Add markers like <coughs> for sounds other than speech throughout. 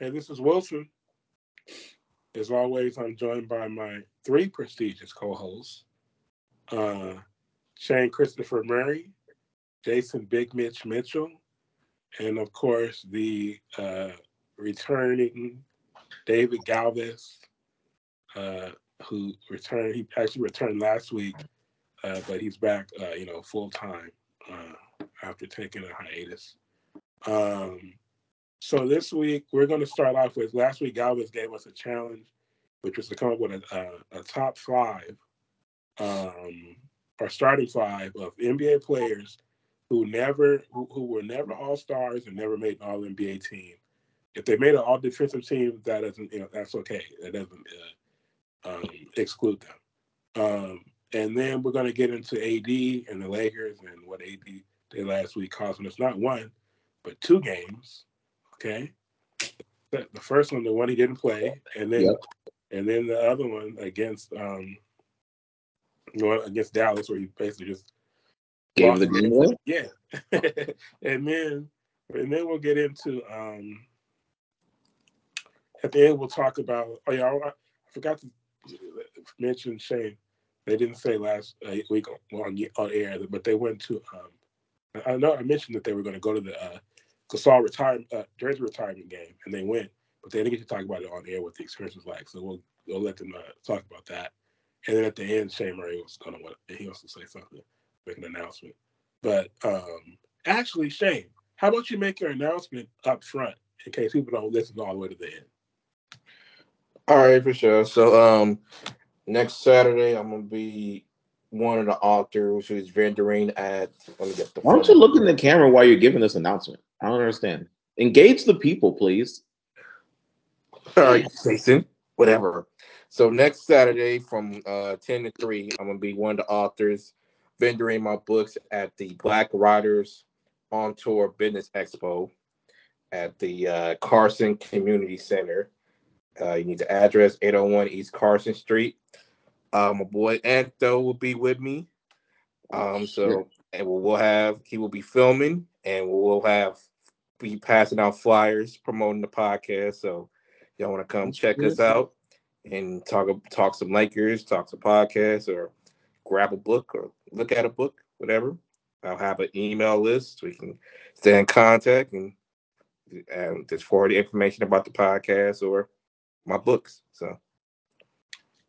Hey, this is Wilson. As always, I'm joined by my three prestigious co-hosts, uh, Shane Christopher Murray, Jason Big Mitch Mitchell, and of course the uh, returning David Galvez, uh, who returned. He actually returned last week, uh, but he's back, uh, you know, full time uh, after taking a hiatus. Um, so this week we're going to start off with last week Galvez gave us a challenge, which was to come up with a, a, a top five um, or starting five of NBA players who never who, who were never all stars and never made an all NBA team. If they made an all defensive team, that doesn't you know that's okay. That doesn't uh, um, exclude them. Um, and then we're going to get into AD and the Lakers and what AD did last week, costing us not one but two games. Okay, the, first one, the one he didn't play, and then Yep. and then the other one against um, against Dallas, where he basically just Gave the game away. <laughs> yeah, <laughs> and then and then we'll get into um at the end we'll talk about. Oh yeah, I, I forgot to mention Shane. They didn't say last uh, week on on air, but they went to. Um, I know I mentioned that they were going to go to the uh, Gasol retirement uh, Jersey retirement game, and they went, but they didn't get to talk about it on air what the experience was like. So we'll we'll let them uh, talk about that. And then at the end, Shane Murray was going to want he wants to say something, make an announcement. But um, actually, Shane, how about you make your announcement up front in case people don't listen all the way to the end? All right, for sure. So um next Saturday I'm gonna be one of the authors who's vendoring at let me get the Why don't you look in the camera while you're giving this announcement? I don't understand. Engage the people, please. All right, Jason, whatever. So next Saturday from uh 10 to 3, I'm gonna be one of the authors vendoring my books at the Black Writers on Tour Business Expo at the uh, Carson Community Center. Uh, you need the address 801 East Carson Street. Uh, my boy Anto will be with me. Um, so and we'll have he will be filming and we'll have be passing out flyers promoting the podcast. So y'all want to come check us out and talk talk some Lakers, talk some podcasts, or grab a book or look at a book, whatever. I'll have an email list we can stay in contact and and just forward the information about the podcast or my books. So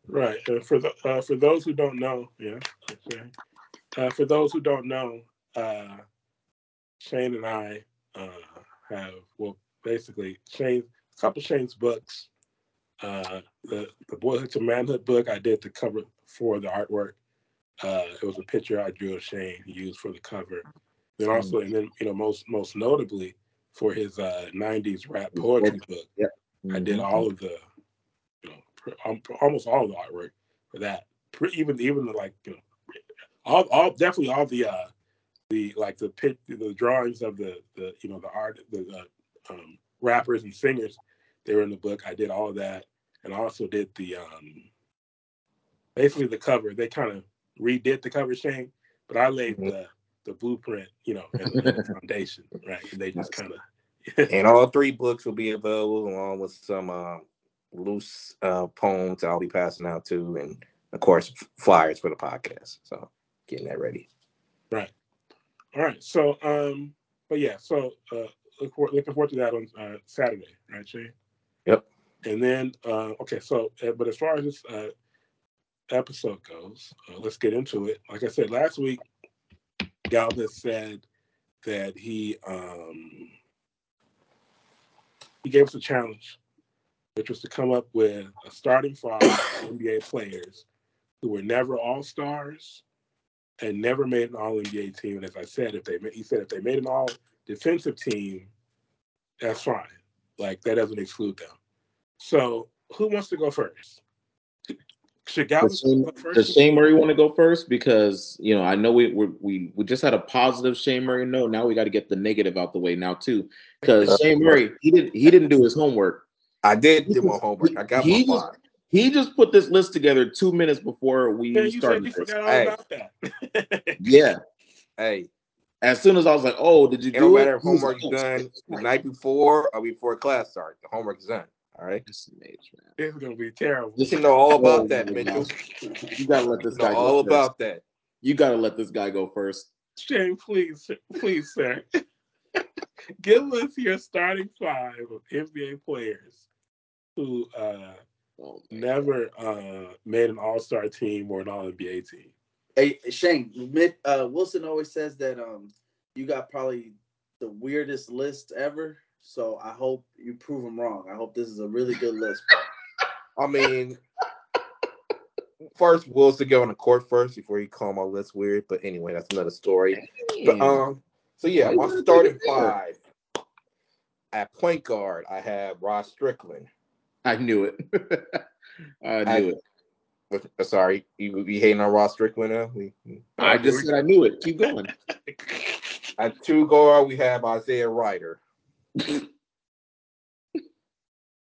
Right. Uh, for the uh, for those who don't know, yeah. Okay. Uh, for those who don't know, uh, Shane and I uh, have well, basically Shane a couple of Shane's books. Uh, the the Boyhood to Manhood book I did the cover for the artwork. Uh, it was a picture I drew of Shane used for the cover. Then also, and then you know most most notably for his uh, '90s rap poetry book, Yep. I did Mhm. all of the, you know, pr- um, almost all of the artwork for that. Pr- Even even the, like you know, all all definitely all the uh the like the pit the drawings of the the you know the art the, the um, rappers and singers they were in the book. I did all of that, and I also did the um basically the cover. They kind of redid the cover, Shane, but I laid Mhm. the the blueprint, you know, and the, <laughs> foundation, right? And they just kind of and all <laughs> three books will be available along with some uh, loose uh, poems I'll be passing out too, and of course flyers for the podcast. So getting that ready. Right. All right. So, um, but yeah. So, uh, look for, looking forward to that on uh, Saturday, right, Shane? Yep. And then, uh, okay. So, uh, but as far as this uh, episode goes, uh, let's get into it. Like I said last week, Galvez said that he um, he gave us a challenge, which was to come up with a starting five NBA players who were never All Stars and never made an All NBA team. And as I said, if they ma- he said if they made an All Defensive team, that's fine. Like that doesn't exclude them. So who wants to go first? Should Galvin Does Shane, go does first? Shane Murray want to go first? Because you know, I know we we we, we just had a positive Shane Murray note. Now we got to get the negative out the way now too. Because Shane Murray, he didn't he didn't do his homework. I did do my homework. I got He my just- five. He just put this list together two minutes before we Man, you said started. you this. forgot all Hey. about that. <laughs> Yeah, Hey, As soon as I was like, "Oh, did you It don't do matter if homework's like, "Oh, done the night before or before class starts. The homework's done. All right. SMH, man. It's gonna be terrible. You should know all about that, Mitchell. You gotta let You this know guy go all first. about that. You gotta let this guy go first. Shane, please, sir- please, sir, <laughs> give us your starting five of NBA players who uh, Oh, never uh, made an All Star team or an All NBA team. Hey Shane, Mid, uh, Wilson always says that um you got probably the weirdest list ever. So I hope you prove him wrong. I hope this is a really good list. I mean, first Wilson get on the court first before you call my list weird. But anyway, that's another story. But, um, so yeah, Why you my starting take it there? five at point guard, I have Rod Strickland. I knew it. <laughs> I I- knew it. Uh, sorry, you would be hating on Rod Strickland now. We, I just said I knew it. Keep going. <laughs> at two guard, we have Isaiah Rider. Okay.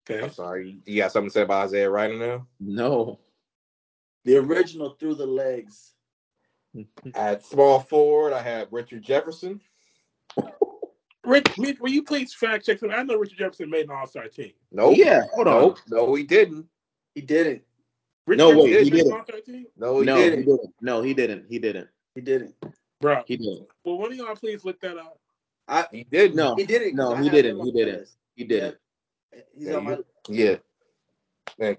I'm sorry, you got something to say about Isaiah Rider now? No. The original through the legs. At small forward, I have Richard Jefferson. <laughs> Rich, Mitch, will you please fact check something? I know Richard Jefferson made an All Star team. Nope. Yeah, hold on. Nope. No, he didn't. He didn't. Richard No, Jefferson wait, he didn't. All Star team, No, he no, didn't. didn't. No, he didn't. He didn't. He didn't. bro. He didn't. Well, one of y'all please look that up. I He didn't. No, he didn't. 'cause no, he didn't. him He on my didn't. He didn't. He's Yeah, on my you- Yeah. And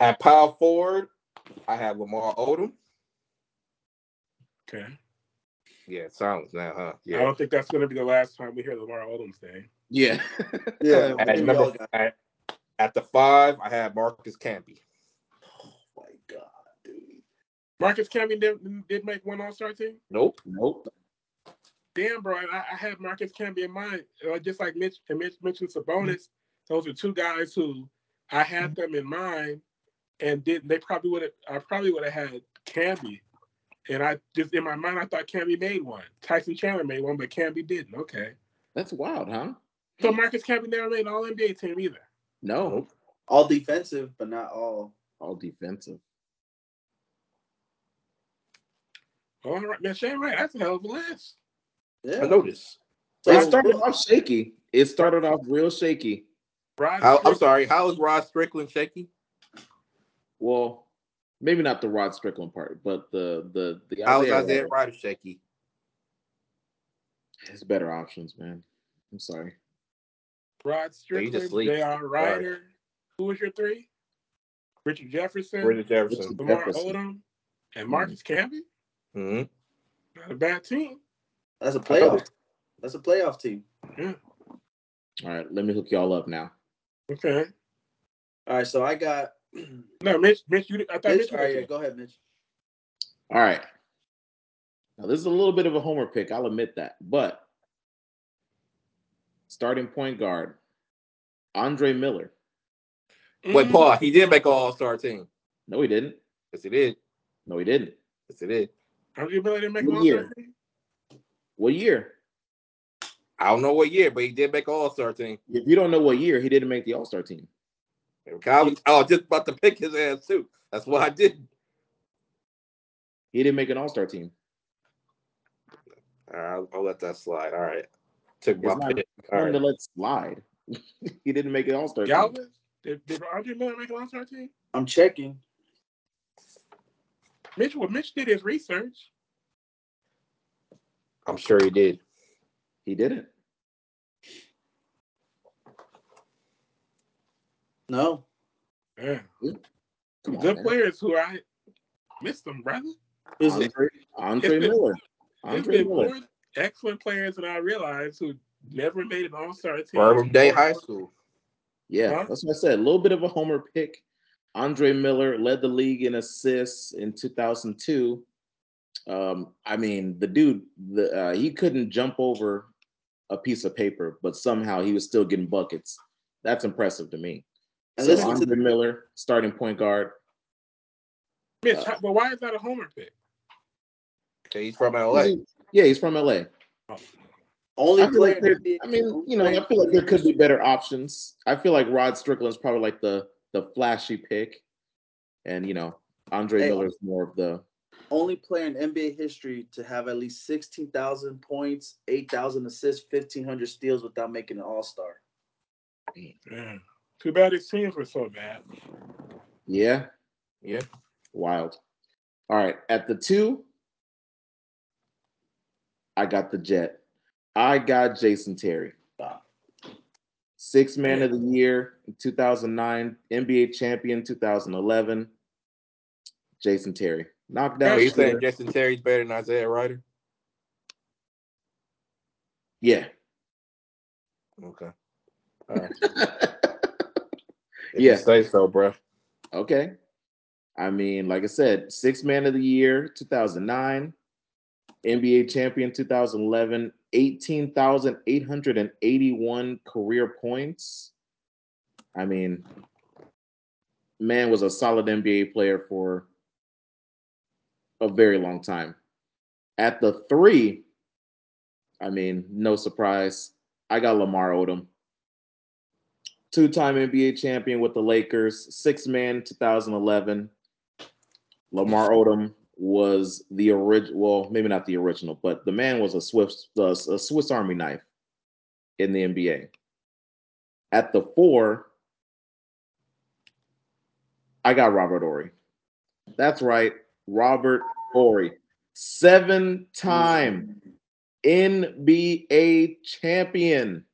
at power forward, I have Lamar Odom. Okay. Yeah, silence now, huh? Yeah. I don't think that's going to be the last time we hear Lamar Odom's name. Yeah. Yeah. <laughs> At number at, at the five, I have Marcus Camby. oh my god, dude. Marcus Camby did, did make one All Star team. Nope. nope. Damn, bro, I, I had Marcus Camby in mind. Uh, just like Mitch and Mitch mentioned Sabonis. Those are two guys who I had them in mind, and did they probably would have? I probably would have had Camby, and I just in my mind I thought Camby made one. Tyson Chandler made one, but Camby didn't. Okay, That's wild, huh? so Marcus Camby never made an All NBA team either. No. All defensive, but not all. All defensive. All right, man, Shane, right? That's a hell of a list. Yeah. I noticed. So, It started off shaky. It started off real shaky. Rod How, I'm Strickland- sorry. How is Rod Strickland shaky? Well, maybe not the Rod Strickland part, but the the the How is Isaiah Isaiah Rider. Rider shaky? It's better options, man. I'm sorry. Rod he Strickland, just sleeps. J.R. Rider. Who was your three? Richard Jefferson, Richard Jefferson. Lamar Jefferson. Odom, and Marcus Camby. hmm Not a bad team. that's a playoff. That's a playoff team. Yeah. All right, let me hook y'all up now. Okay. All right, so I got <clears throat> No, Mitch, Mitch, you. Did. I thought Mitch. Mitch. All was right, yeah, go ahead, Mitch. All right. Now this is a little bit of a homer pick, I'll admit that. But starting point guard, Andre Miller. Wait, Mm, Paul, he did make an All Star team. No, he didn't. Yes, he did. No, he didn't. Yes, he did. Andre Miller didn't make What an All-Star year? team? What year? I don't know what year, but he did make an All Star team. If you don't know what year, he didn't make the All Star team. I was, I was just about to pick his ass too. That's what I did. He didn't make an All Star team. All right, I'll, I'll let that slide. All right. Took my not- pick. All Time right. to let slide. <laughs> he didn't make an All Star team. Did, did Andre Miller make an All-Star team? I'm checking. Mitch, well, Mitch did his research. I'm sure he did. He didn't. No. Yeah. Come on, Good man. players who I missed them, brother. Is? Andre, Andre It's been- Miller. There's Andre been Miller. more excellent players than I realized who never made an All-Star team. Verbum Dei High School. Yeah, Huh? that's what I said. A little bit of a homer pick. Andre Miller led the league in assists in 2002. Um, I mean, the dude, the uh, he couldn't jump over a piece of paper, but somehow he was still getting buckets. That's impressive to me. And So listen to Andre the, Miller, starting point guard. Mitch, Uh, but why is that a homer pick? Okay, he's from LA. Yeah, he's from LA. only I player. like there- I mean, you know, I feel like there could be better options. I feel like Rod Strickland's probably like the the flashy pick, and you know, Andre Hey, Miller's more of the only player in NBA history to have at least 16,000 points, 8,000 assists, 1,500 steals without making an All Star. Yeah. Too bad his teams were so bad. Yeah, Yeah. wild. All right, at the two, I got the Jet. I got Jason Terry. Six man of the year in 2009, NBA champion 2011. Jason Terry. Knocked Are down. Oh, you saying. Jason Terry's better than Isaiah Rider? Yeah. Okay. <laughs> All right. If Yeah. Say so, bro. Okay. I mean, like I said, six man of the year, 2009, NBA champion 2011, 18,881 career points. I mean, man was a solid NBA player for a very long time. At the three, I mean, no surprise, I got Lamar Odom two-time NBA champion with the Lakers, six man 2011. Lamar Odom was the original, well, maybe not the original, but the man was a Swiss uh, a Swiss Army knife in the NBA. At the four, I got Robert Horry. That's right, Robert Horry, seven-time NBA champion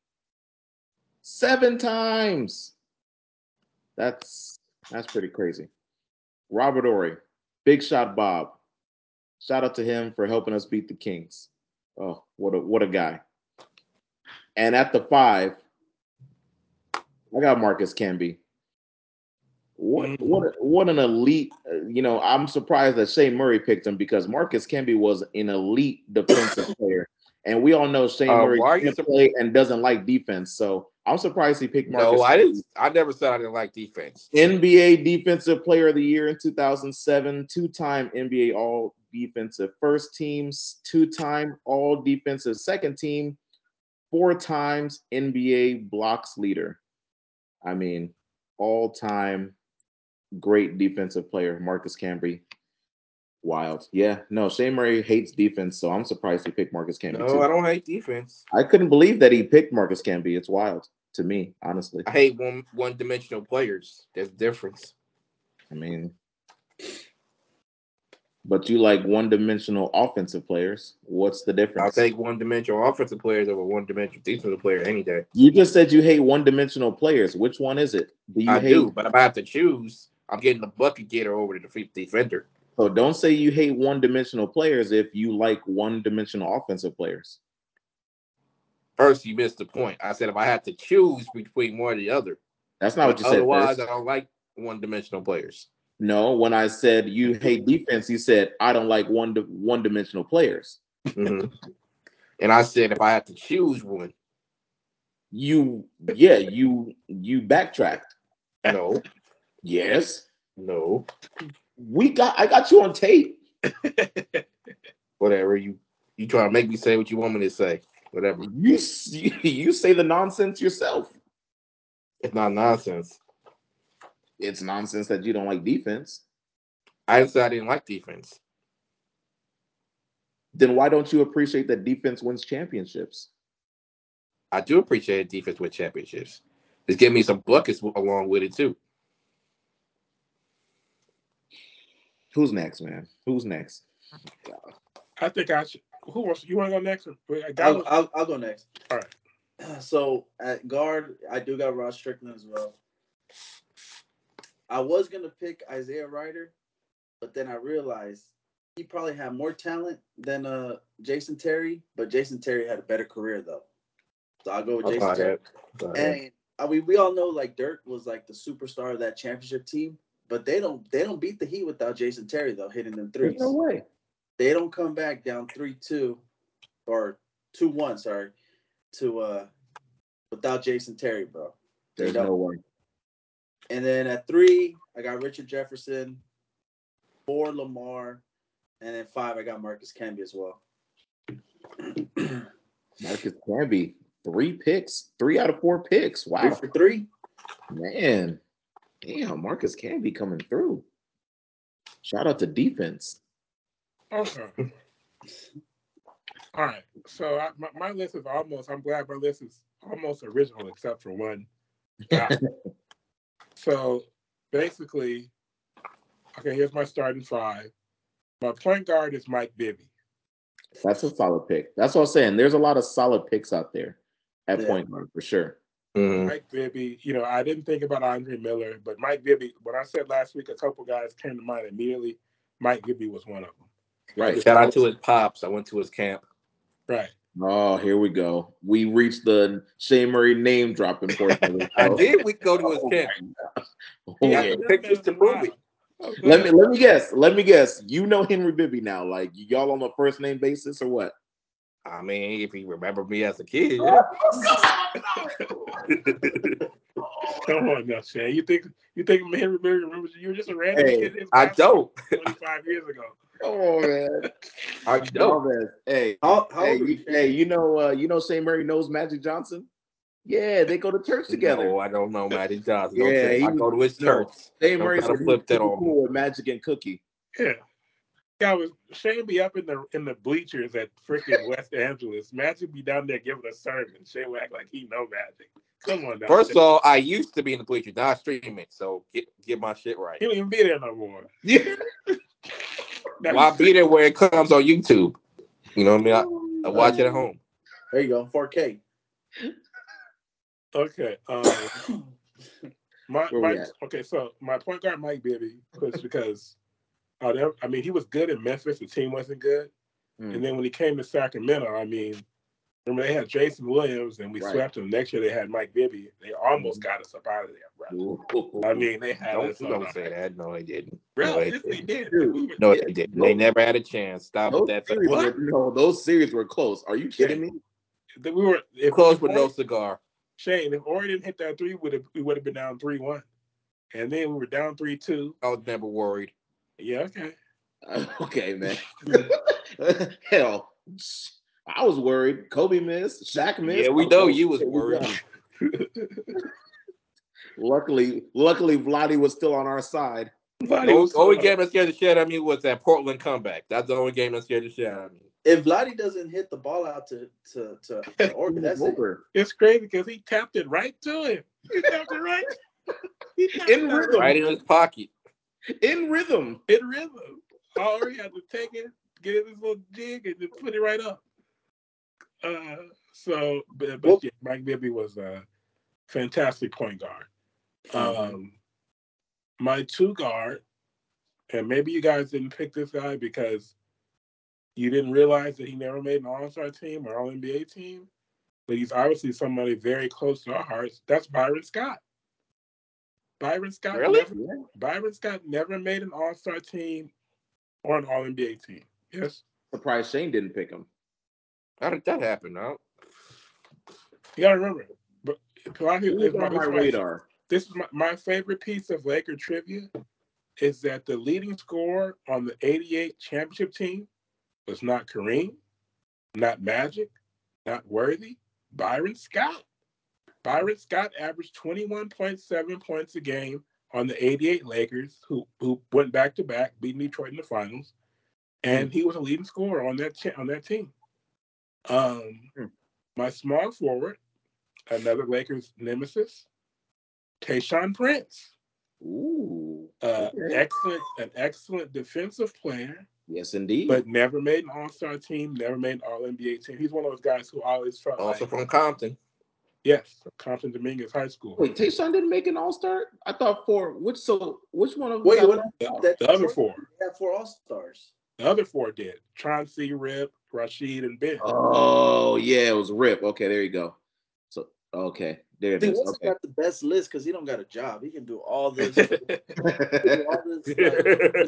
seven times. That's that's pretty crazy. Robert Horry, Big Shot Bob. Shout out to him for helping us beat the Kings. Oh, what a what a guy. And at the five, I got Marcus Camby. What what what an elite! You know, I'm surprised that Shane Murray picked him because Marcus Camby was an elite defensive player, and we all know Shane Uh, Murray why are you can't play and doesn't like defense. So I'm surprised he picked Marcus. No, I didn't. I never said I didn't like defense. NBA Defensive Player of the Year in 2007, two-time NBA All Defensive First Teams, two-time All Defensive Second Team, four times NBA Blocks Leader. I mean, all-time great defensive player, Marcus Camby. Wild. Yeah, no, Shane Murray hates defense, so I'm surprised he picked Marcus Camby. No, too. I don't hate defense. I couldn't believe that he picked Marcus Camby. It's wild to me, honestly. I hate one one dimensional players. There's a difference. I mean, but you like one-dimensional offensive players. What's the difference? I'll take one dimensional offensive players over one dimensional defensive player any day. You just said you hate one-dimensional players. Which one is it? Do you I hate? do, but if I have to choose, I'm getting the bucket getter over the defeat defender. So don't say you hate one-dimensional players if you like one-dimensional offensive players. First, you missed the point. I said if I had to choose between one or the other. That's not what you said. otherwise, I don't like one dimensional players. No, when I said you hate defense, you said I don't like one one-dimensional players. Mhm. And I said if I had to choose one, You, yeah, you you backtracked. no, Yes, no, we got. I got you on tape. <laughs> whatever you you trying to make me say what you want me to say. Whatever. You <laughs> you say the nonsense yourself. It's not nonsense. It's nonsense that you don't like defense. I didn't I didn't like defense. Then why don't you appreciate that defense wins championships? I do appreciate defense with championships. Just give me some buckets along with it too. Who's next, man? Who's next? I think I should. Who wants? You want to go next? Wait, I I'll, one. I'll, I'll go next. All right. <clears throat> So at guard, I do got Rod Strickland as well. I was gonna pick Isaiah Rider, but then I realized he probably had more talent than uh Jason Terry, but Jason Terry had a better career though. So I'll go with I'll Jason Terry. that. Buy that. And I mean, we all know like Dirk was like the superstar of that championship team, but they don't they don't beat the Heat without Jason Terry though hitting them threes. There's no way. They don't come back down three two or two one, sorry, to uh without Jason Terry, bro. They There's don't. no way. And then at three, I got Richard Jefferson, four Lamar, and then five, I got Marcus Camby as well. <clears throat> Marcus Camby, three picks, three out of four picks. Wow, Three Wow, for three. man. Damn, Marcus Camby coming through. Shout out to defense. Okay. All right. So I, my, my list is almost. I'm glad my list is almost original, except for one. guy. <laughs> so basically, okay. Here's my starting five. My point guard is Mike Bibby. That's a solid pick. That's what I'm saying. There's a lot of solid picks out there at Yeah. point guard for sure. Mhm. Mike Bibby. You know, I didn't think about Andre Miller, but Mike Bibby. When I said last week, a couple guys came to mind immediately. Mike Bibby was one of them. Right. Shout out to his pops. I went to his camp. Right. Oh, here we go. We reached the Shane Murray name dropping portion. <laughs> I did. We go to his Oh, camp. my gosh. Oh, He yeah. the pictures to prove it. Let me let me guess. Let me guess. You know Henry Bibby now. Like y'all on a first name basis or what? I mean, if he remember me as a kid, yeah. <laughs> <laughs> Come on now, Shane. You think you think Henry Bibby remembers you? You were just a random Hey, kid. I don't. 25 years ago. Come on, man. <laughs> I No, don't. man. Hey, How, how hey, you, you? hey, you know, uh, you know, Shane Murray knows Magic Johnson. Yeah, they go to church together. No, I don't know Magic Johnson. Don't Yeah, he I go to his no. church. Shane Don't Murray try to flip that on me. cool with Magic and Cookie. Yeah. Yeah, I was Shane be up in the in the bleachers at freaking <laughs> West Angeles. Magic be down there giving a sermon. Shane would act like he know Magic. Come on now. First of all, I used to be in the bleachers. Now I stream it. So get get my shit right. he don't even be there no more. Yeah. <laughs> Now, Well, I'll be there where it comes on YouTube. You know what I mean? I, I watch it at home. There you go, 4K. Okay. Um, <coughs> my, my okay. So my point guard Mike Bibby was because uh, there- I mean he was good in Memphis. The team wasn't good, Mm. and then when he came to Sacramento, I mean, remember they had Jason Williams, and we Right. swept them. Next year they had Mike Bibby. They almost Mhm. got us up out of there, bro. Ooh. I mean, they had Don't, us. don't our- say that. No, they didn't. Really? no, they yes, didn't. did. Dude, We No, yeah, they didn't. They never had a chance. Stop those that. series What? were, no, those series were close. Are you kidding me? we were if Close if with no cigar. Shane. If Horry didn't hit that three, we would have been down three one, and then we were down three two. I was never worried. Yeah, okay. <laughs> okay, man. <laughs> Hell, I was worried. Kobe missed. Shaq missed. Yeah, we know you was worried. <laughs> Luckily, luckily, Vlade was still on our side. Vlade The only, was only game that scared the shit out of me was that Portland comeback. That's the only game that scared the shit out of me. If Vlade doesn't hit the ball out to to to, to Oregon, that's it. It's crazy because he tapped it right to him. He tapped it right. He tapped In it rhythm. Right in his pocket. In rhythm. In rhythm. Horry had to take it, get in his little jig, and just put it right up. Uh, so, but, but yeah, Mike Bibby was a fantastic point guard. Um, my two guard, and maybe you guys didn't pick this guy because you didn't realize that he never made an All Star team or All NBA team, but he's obviously somebody very close to our hearts. That's Byron Scott. Byron Scott Really? never Byron Scott never made an All Star team or an All NBA team. Yes, Surprised Shane didn't pick him. How did that happen? Now? you gotta remember. But a lot of people- my- on my it's my- radar. this is my, my favorite piece of Laker trivia is that the leading scorer on the 88 championship team was not Kareem, not Magic, not Worthy, Byron Scott. Byron Scott averaged 21.7 points a game on the 88 Lakers, who who went back to back, beating Detroit in the finals, and he was a leading scorer on that cha- on that team. Um, Hmm. my small forward, another Lakers nemesis, Tayshaun Prince. Ooh. Uh, Okay. excellent, an excellent defensive player, Yes, indeed. but never made an All Star team, never made an All NBA team. He's one of those guys who always felt Also like, from Compton. Yes, Compton Dominguez High School. Wait, Tayshaun didn't make an All Star. I thought for which so which one of them? Wait, got what- an All-Star? The, the other four, We have four All Stars. the other four did. Chauncey, Rip, Rasheed, and Ben. Oh yeah, it was Rip. Okay, there you go. So okay, there it Dude, is. Wilson Okay. got the best list because he don't got a job. He can do all <laughs> this. do all this.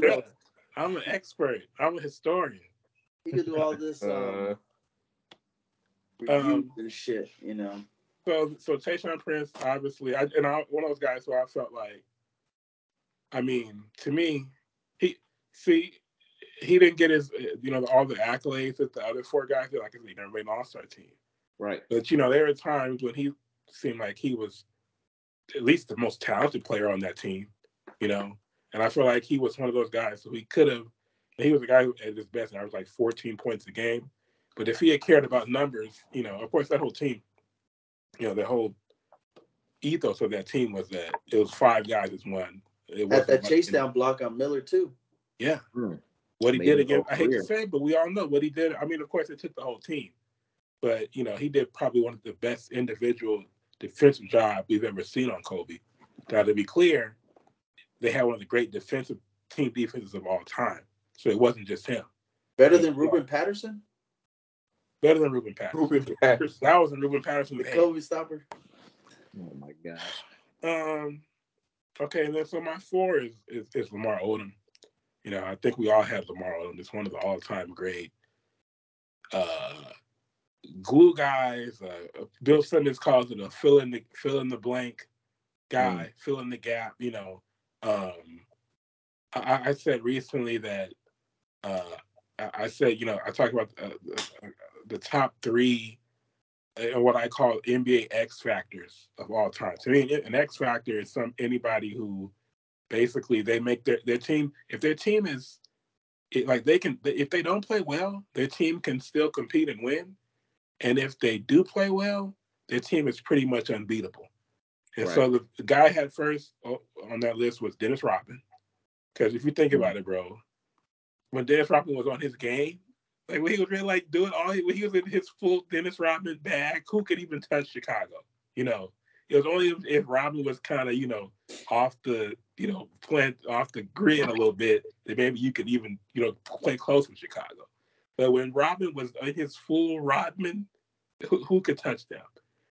Like, <laughs> I'm an expert. I'm a historian. he can do all this um, <laughs> Uh, um, and shit. You know. So, so Tayshaun Prince, obviously, I, and I, one of those guys who I felt like, I mean, to me, he see, he didn't get his, you know, all the accolades that the other four guys did. Like I said, he never made an All Star team. right. But you know, there were times when he seemed like he was at least the most talented player on that team. You know, and I feel like he was one of those guys who he could have, He was a guy who at his best and I was like 14 points a game. But if he had cared about numbers, you know, of course that whole team, you know, the whole ethos of that team was that it was five guys as one. It Had wasn't that like- chase down block on Miller too. Yeah. Hmm. What he Made did again, I hate to say, but we all know what he did. I mean, of course, it took the whole team, but you know, he did probably one of the best individual defensive job we've ever seen on Kobe. Now, to be clear, they had one of the great defensive team defenses of all time, so it wasn't just him. Better than Ruben Patterson, Better than Ruben Patterson. Ruben Patterson. That was in Ruben the Patterson's head. Kobe stopper. Oh my gosh. Um, okay, and then so my four is, is is Lamar Odom. You know, I think we all have Lamar Odom. It's one of the all time great uh, glue guys. Uh, Bill Simmons calls it a fill in the fill in the blank guy, fill in the gap. You know, um, I, I said recently that uh, I, I said you know I talked about uh, the, top three eh, and what I call NBA X factors of all time. To me, an X factor is some anybody who basically they make their their team. If their team is it, like they can, if they don't play well, their team can still compete and win. And if they do play well, their team is pretty much unbeatable. And so the, the guy I had first on that list was Dennis Rodman. Because if you think hmm. about it, bro, when Dennis Rodman was on his game, like when he was really like doing all when he was in his full Dennis Rodman bag, who could even touch Chicago? You know, it was only if, if Rodman was kind of you know off the you know playing off the grid a little bit that maybe you could even you know play close with Chicago. But when Rodman was in his full Rodman, who, who could touch them?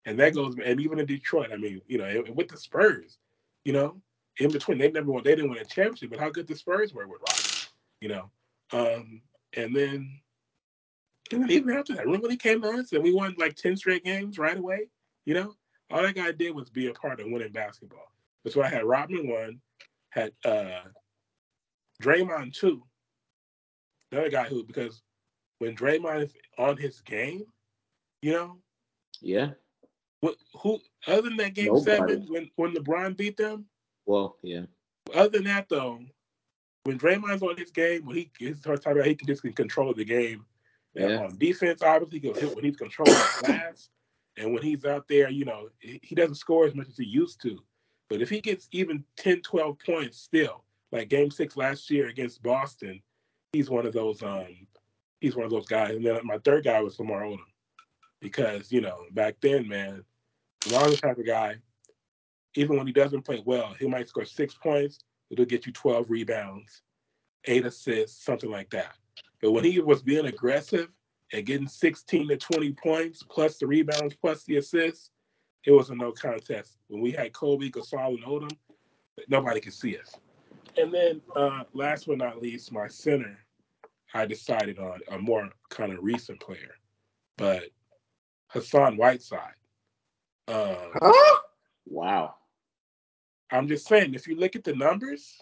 And that goes, and even in Detroit, I mean, you know, and with the Spurs, you know, in between, they never won, they didn't win a championship, but how good the Spurs were with Rodman, you know. Um, and then, and then even after that, remember when he came to us and we won like 10 straight games right away? You know, all that guy did was be a part of winning basketball. That's why I had Rodman one, had uh Draymond two. Another guy who, because when Draymond is on his game, you know, Yeah. what, who other than that game Nobody. seven when when LeBron beat them, Well, yeah. other than that though, when Draymond's on his game, when he gets starts talking about he can just control the game. Yeah. On defense, obviously, when he's controlling the glass, and when he's out there, you know, he he doesn't score as much as he used to. But if he gets even 10, 12 points still, like game six last year against Boston, he's one of those um he's one of those guys. And then my third guy was Lamar Odom. Because, you know, back then, man, Lamar's the type of guy, even when he doesn't play well, he might score six points, it'll get you 12 rebounds, eight assists, something like that. But when he was being aggressive and getting 16 to 20 points, plus the rebounds, plus the assists, it was a no contest. When we had Kobe, Gasol, and Odom, nobody could see us. And then uh, last but not least, my center, I decided on a more kind of recent player, but Hassan Whiteside. Um, Huh? Wow. I'm just saying, if you look at the numbers,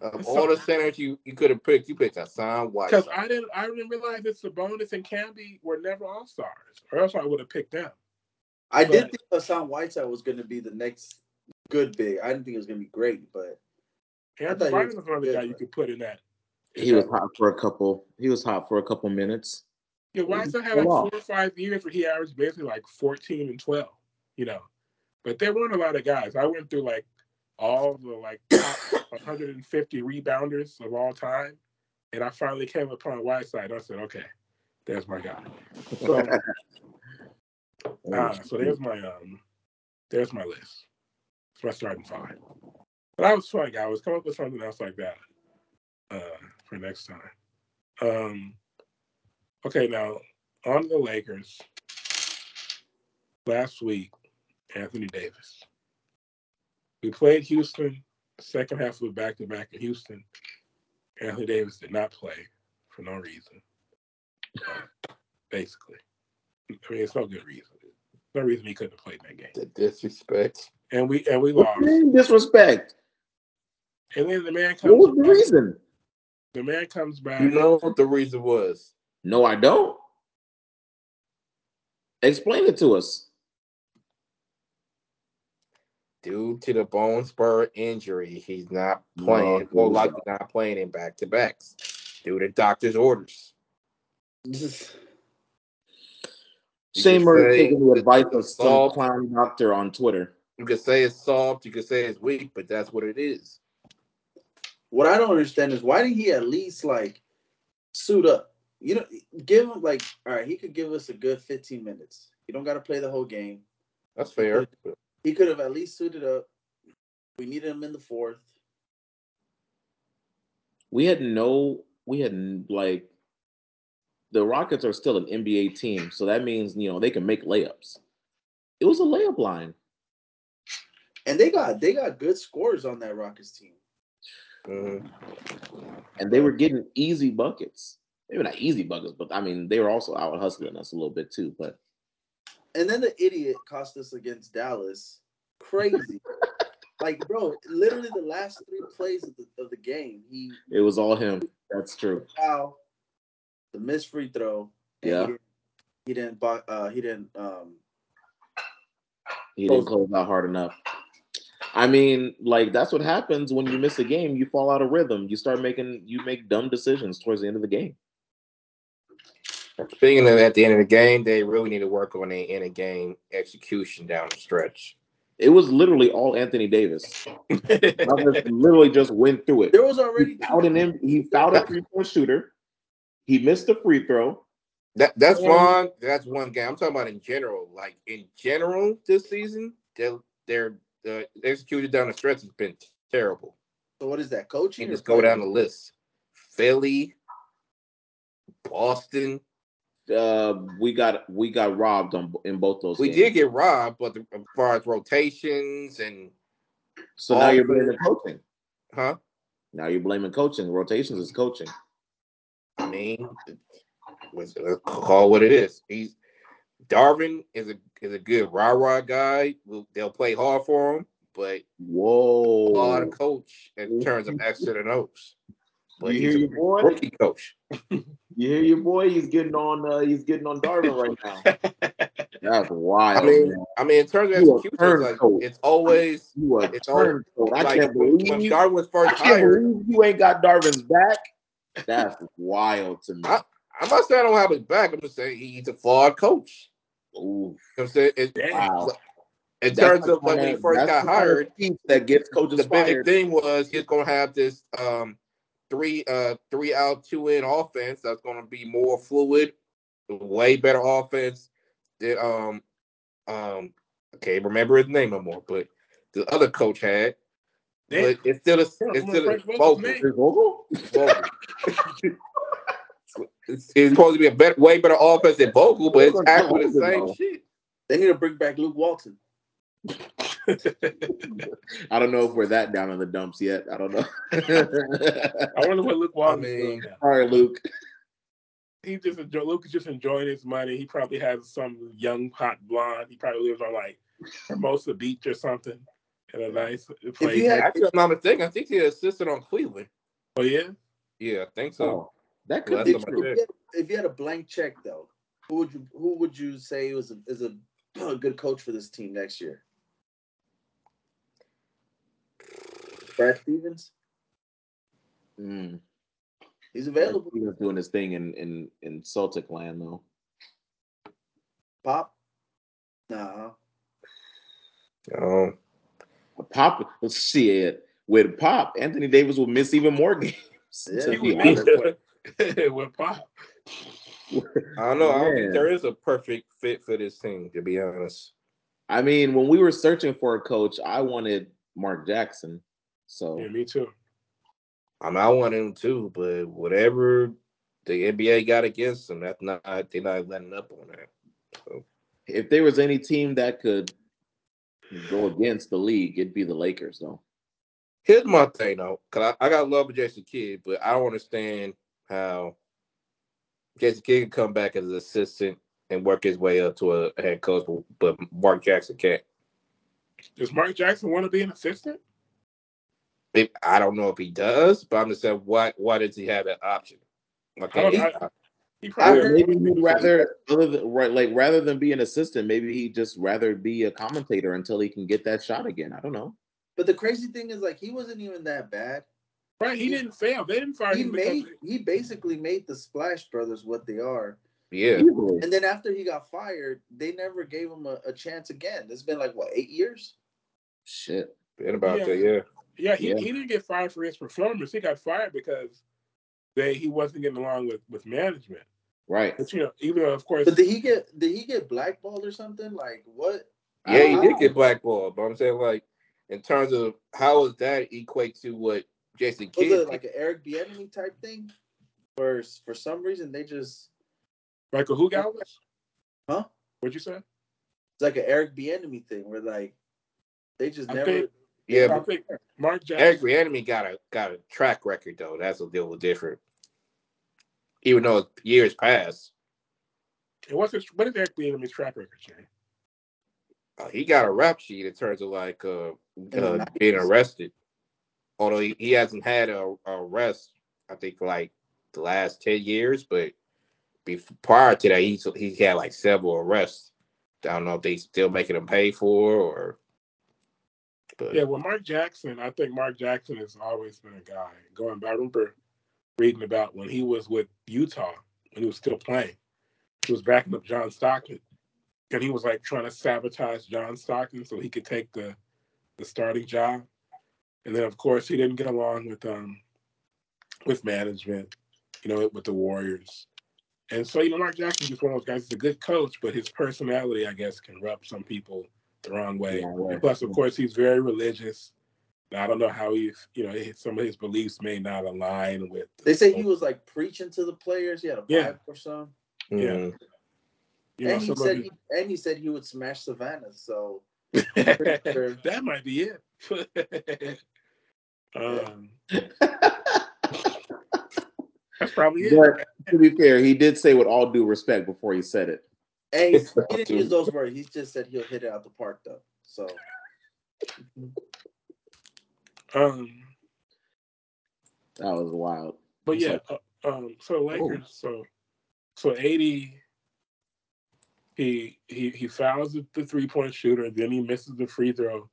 Of all the centers you, you could have picked, you picked Hassan White. because I didn't, I didn't realize that Sabonis and Camby were never All Stars, or else I would have picked them. I did think Hassan Whiteside was going to be the next good big. I didn't think it was going to be great, but And thought he was was another guy you could put in that. in He was hot for a couple. He was hot for a couple minutes. Yeah, Whiteside had fell like four or five years where he averaged basically like 14 and 12, you know. But there weren't a lot of guys. I went through like all the like top 150 rebounders of all time, and I finally came upon Whiteside. I said, okay, there's my guy. So, <laughs> <laughs> uh, so there's my um, there's my list. It's my starting five. But I was fun, guys. Come up with something else like that uh, for next time. Um, okay, now on the Lakers. Last week, Anthony Davis. We played Houston, second half of a back to back in Houston. Anthony Davis did not play for no reason. Uh, basically. I mean, it's no good reason. No reason he couldn't have played in that game. the disrespect. And we and we lost. Disrespect. And then the man comes. What was the back. reason? The man comes back. You know what the reason was? No, I don't. Explain it to us. Due to the bone spur injury, he's not playing, No, or likely not playing in back to backs due to doctor's orders. You Shane Murray taking the advice of some clown doctor on Twitter. You could say it's soft, you could say it's weak, but that's what it is. What I don't understand is why didn't he at least like suit up? You know, give him like all right. He could give us a good fifteen minutes. You don't got to play the whole game. That's fair. He could have at least suited up. We needed him in the fourth. We had no, we had like, the Rockets are still an NBA team, so that means you know they can make layups. It was a layup line. And they got they got good scores on that Rockets team. Mhm. and they were getting easy buckets. Maybe not easy buckets, but I mean they were also out hustling us a little bit too. But And then the idiot cost us against Dallas. Crazy. <laughs> like, bro, literally the last three plays of the, of the game, he it was all him. That's true. foul, the missed free throw. Yeah. He didn't, he didn't, uh, he didn't, um, He didn't close out hard enough. I mean, like that's what happens when you miss a game. You fall out of rhythm. You start making you make dumb decisions towards the end of the game. Speaking of at the end of the game, they really need to work on the end of game execution down the stretch. It was literally all Anthony Davis. <laughs> Literally just went through it. there was He already fouled an M- he fouled a three point shooter. He missed a free throw. That that's Yeah. fine. That's one game. I'm talking about in general. Like in general, this season, they they're the executed down the stretch has been terrible. So what is that coaching? And just go down the list. Philly, Boston. Uh, we got we got robbed on in both those. We games. did get robbed, but the, as far as rotations and So now you're the- blaming coaching. huh? Now you're blaming coaching. Rotations is coaching. I mean, was call what it is. He's Darvin is a is a good rah rah guy. They'll play hard for him, but Whoa! a lot of coach in terms of X's and O's. But you hear your boy? rookie coach. <laughs> You hear your boy? He's getting on. Uh, he's getting on Darvin right now. <laughs> That's wild. I mean, man. I mean, in terms of execution, it's like it's always You a it's turncoat. I like can't believe when you. Darvin was first hired. you ain't got Darvin's back. That's wild to me. I- I'm not saying I don't have his back. I'm just saying he's a flawed coach. Ooh, You know what I'm saying? It- wow. in That's terms of like when he first got hired, that gets coaches the big fired. thing was he's going to have this um three uh three out two in offense that's going to be more fluid, way better offense. That um um I can't remember his name no more, but the other coach had. Damn. But it's still a, Damn, it's still a Frank vocal. Vogel? Vogel. it's, <laughs> it's supposed to be a better, way better offense than Vogel, but it's Vogel's actually the older, same though. shit. They need to bring back Luke Walton. <laughs> I don't know if we're that down in the dumps yet. I don't know. I wonder what Luke Walton's I doing mean, now. All right, Luke. He just enjoy, Luke is just enjoying his money. He probably has some young hot blonde. He probably lives on like Hermosa Beach or something in a nice place. you had- Actually, I'm not mistaken. I think he's assistant on Cleveland. oh yeah, Yeah, I think so. Oh, that could that's be true. If you, had, if you had a blank check though, who would you who would you say was a, is a, a good coach for this team next year? Brad Stevens, Mm. he's available. He was doing his thing in in in Celtic land though. Pop, No. Um, Pop, shit. With Pop, Anthony Davis will miss even more <laughs> games. Yeah. to he be would honest. with, <laughs> with Pop. <laughs> I don't know. I don't think there is a perfect fit for this team, to be honest. I mean, when we were searching for a coach, I wanted Mark Jackson. So Yeah, me too. I mean, I want him too, but whatever the NBA got against them, that's not they're not letting up on that. if there was any team that could go against the league, it'd be the Lakers, though. Here's my thing though, because I, I got love for Jason Kidd, but I don't understand how Jason Kidd can come back as an assistant and work his way up to a head coach, but Mark Jackson can't. Does Mark Jackson want to be an assistant? If, I don't know if he does, but I'm just saying, why why does he have that option? Okay, don't- he- I- He I probably heard- maybe he'd rather other than right like rather than be an assistant, maybe he'd just rather be a commentator until he can get that shot again. I don't know. But the crazy thing is, like, he wasn't even that bad. right. He didn't fail. They didn't fire He him because made, he basically made the Splash Brothers what they are. Yeah. And then after he got fired, they never gave him a, a chance again. It's been like what eight years? Shit. Been about Yeah. that, yeah. Yeah, he, Yeah. he didn't get fired for his performance. He got fired because they he wasn't getting along with with management. Right. But you know, even though of course, But did he get did he get blackballed or something? Like what? Yeah, he I- did get blackballed, but I'm saying like in terms of how does that equate to what Jason Was Kidd it like an Eric Bieniemy type thing? Where for some reason they just Michael who got was? Huh? What'd you say? it's like an Eric Bieniemy thing where like they just I never. think- yeah, I but think Mark Eric Jackson. Bieniemy got a got a track record though. That's a little different. Even though years passed, And what's his, what is Eric Bieniemy's track record, Shane? uh, he got a rap sheet in terms of like uh, uh being arrested. Although he, he hasn't had a, a arrest, I think for like the last ten years, but before, prior to that, he's he had like several arrests. I don't know if they still making him pay for or. But Yeah, well, Mark Jackson, I think Mark Jackson has always been a guy. Going back, I remember reading about when he was with Utah, when he was still playing. He was backing up John Stockton. And he was like trying to sabotage John Stockton so he could take the the starting job. And then of course he didn't get along with um with management, you know, with the Warriors. And so, you know, Mark Jackson just one of those guys. He's a good coach, but his personality, I guess, can rub some people the wrong way. Wrong way. Plus, of course, he's very religious. I don't know how he's, you know, his- some of his beliefs may not align with. They say he was like preaching to the players. He had a vibe Yeah. or something. yeah. mm, You know, and he said he and he said he would smash Savannah. So <laughs> sure. that might be it. <laughs> um, <laughs> that's probably it. But to be fair, he did say with all due respect before he said it. And he, he didn't use those words. He just said he'll hit it out the park though. So Um, That was wild. But It's yeah, like- uh, um, so Lakers, so so eighty, he he he fouls the, the three point shooter, then he misses the free throw,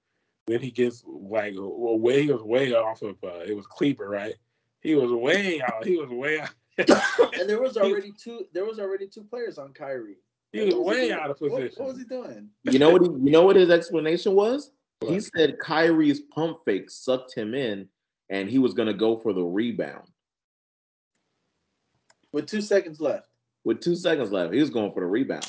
then he gets like well, way he was way off of uh, it was Kleber, right? He was way out. He was way out. and there was <laughs> already two. There was already two players on Kyrie. He was What way doing? out of position. What, was he doing? You know what? He, you know what his explanation was? He said Kyrie's pump fake sucked him in, and he was gonna go for the rebound With two seconds left. with two seconds left. He was going for the rebound.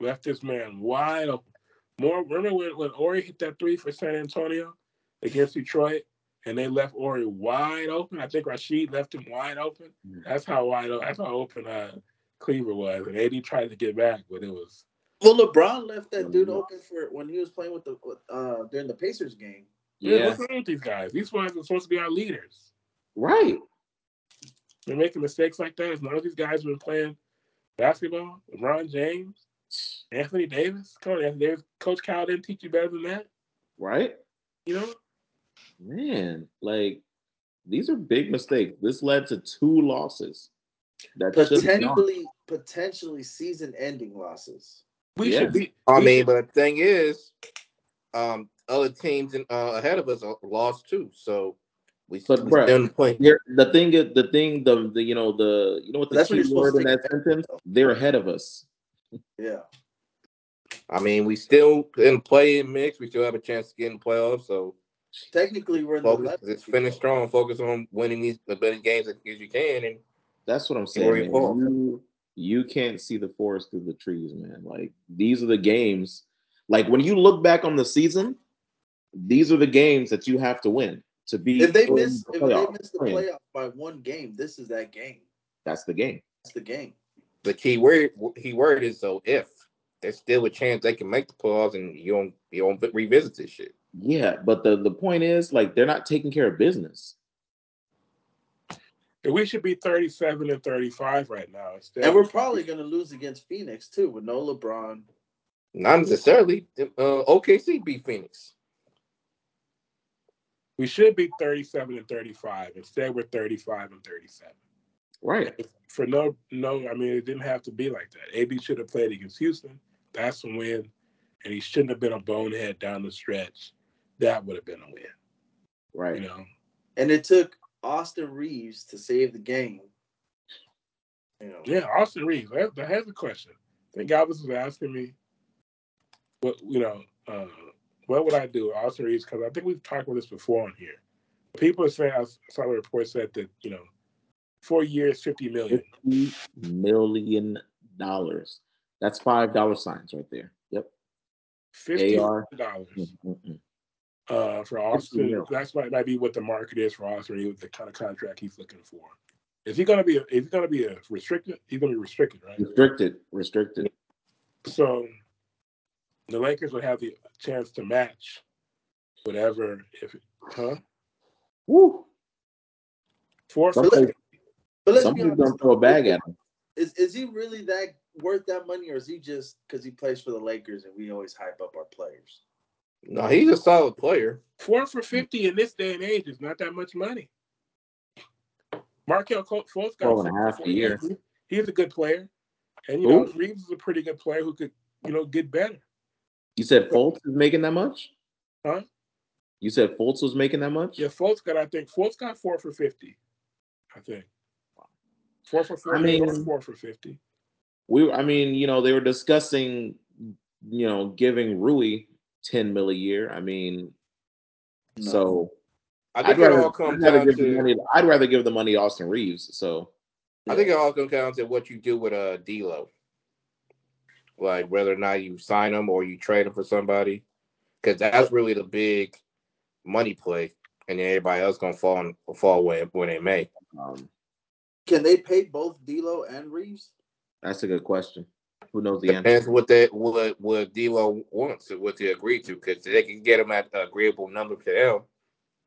Left this man wide open. More remember when, when Horry hit that three for San Antonio against Detroit, and they left Horry wide open. I think Rasheed left him wide open. That's how wide. o- That's how open uh, Kleber was, and AD tried to get back, but it was Well, LeBron left that dude Yeah. open for when he was playing with the uh during the Pacers game. yeah. Yeah, What's wrong with these guys? These guys are supposed to be our leaders. right. They're making mistakes like that. As long as these guys have been playing basketball, LeBron James, Anthony Davis. Come on, Anthony Davis. Coach Cal didn't teach you better than that. Right? You know? Man, like these are big mistakes. This led to two losses. That should have. Potentially, potentially season-ending losses. We Yeah. should be. I we mean, should- but the thing is, um, other teams in, uh, ahead of us are lost too. So we, But, we bruh, still in the play. Here, the thing is, the thing, the, the you know, the you know what the That's what key you're word in that sentence? They're ahead of us. Yeah. I mean, we still in play in mix. We still have a chance to get in the playoffs. So Technically, we're in the focus, left. let's finish strong. Focus on winning these the better games as you can. And That's what I'm Glory saying. Man. Paul. You you can't see the forest through the trees, man. Like these are the games. Like when you look back on the season, these are the games that you have to win to be. If they miss, the if they miss the playing. playoff by one game, this is that game. that's the game. That's the game. the key word key word is so if there's still a chance they can make the playoffs, and you don't you don't revisit this shit. Yeah, but the the point is, like, they're not taking care of business. We should be 37 and 35 right now. Instead, And we're probably going to lose against Phoenix too, with no LeBron. Not necessarily. Uh, OKC beat Phoenix. we should be 37 and 35. Instead, we're 35 and 37. Right. For no, no, I mean, it didn't have to be like that. AB should have played against Houston. That's a win. And he shouldn't have been a bonehead down the stretch. That would have been a win. Right. You know, And it took Austin Reaves to save the game. You know, yeah, Austin Reaves. That, that has a question. I think Galvez was asking me, what you know, uh, what would I do, with Austin Reaves? Because I think we've talked about this before on here. People are saying, I saw a report said that you know, four years, fifty million. Fifty million dollars. That's five dollar signs right there. Yep. Fifty dollars. Uh, for Austin. mil. That's might, might be what the market is for Austin. The kind of contract he's looking for. Is he gonna be? A, is he gonna be a restricted? He's gonna be restricted, right? Restricted. Restricted. So the Lakers would have the chance to match whatever. If huh? Woo. Four for Somebody, but let's be somebody's honest. gonna throw a bag at him. Is is he really that worth that money, or is he just because he plays for the Lakers and we always hype up our players? No, he's a solid player. four for fifty in this day and age is not that much money. Markelle Fultz got Twelve and a half a year. He's a good player, and you Who? know Reaves is a pretty good player who could you know get better. You said Fultz is making that much? Huh? You said Fultz was making that much? Yeah, Fultz got I think Fultz got four for fifty. I think four for four. I mean- four for fifty. We I mean, you know, they were discussing, you know, giving Rui 10 mil a year. I mean, No. so I I'd think it rather, all comes I'd rather down give the to. money I'd rather give the money to Austin Reaves. So I think it all comes down to what you do with uh D'Lo. Like whether or not you sign him or you trade him for somebody, because that's really the big money play, and then everybody else gonna fall in, fall away when they may. um, Can they pay both D'Lo and Reaves? that's a good question. Who knows the answer? Depends what they what what D'Lo wants and what they agree to, because they can get them at an agreeable number for them,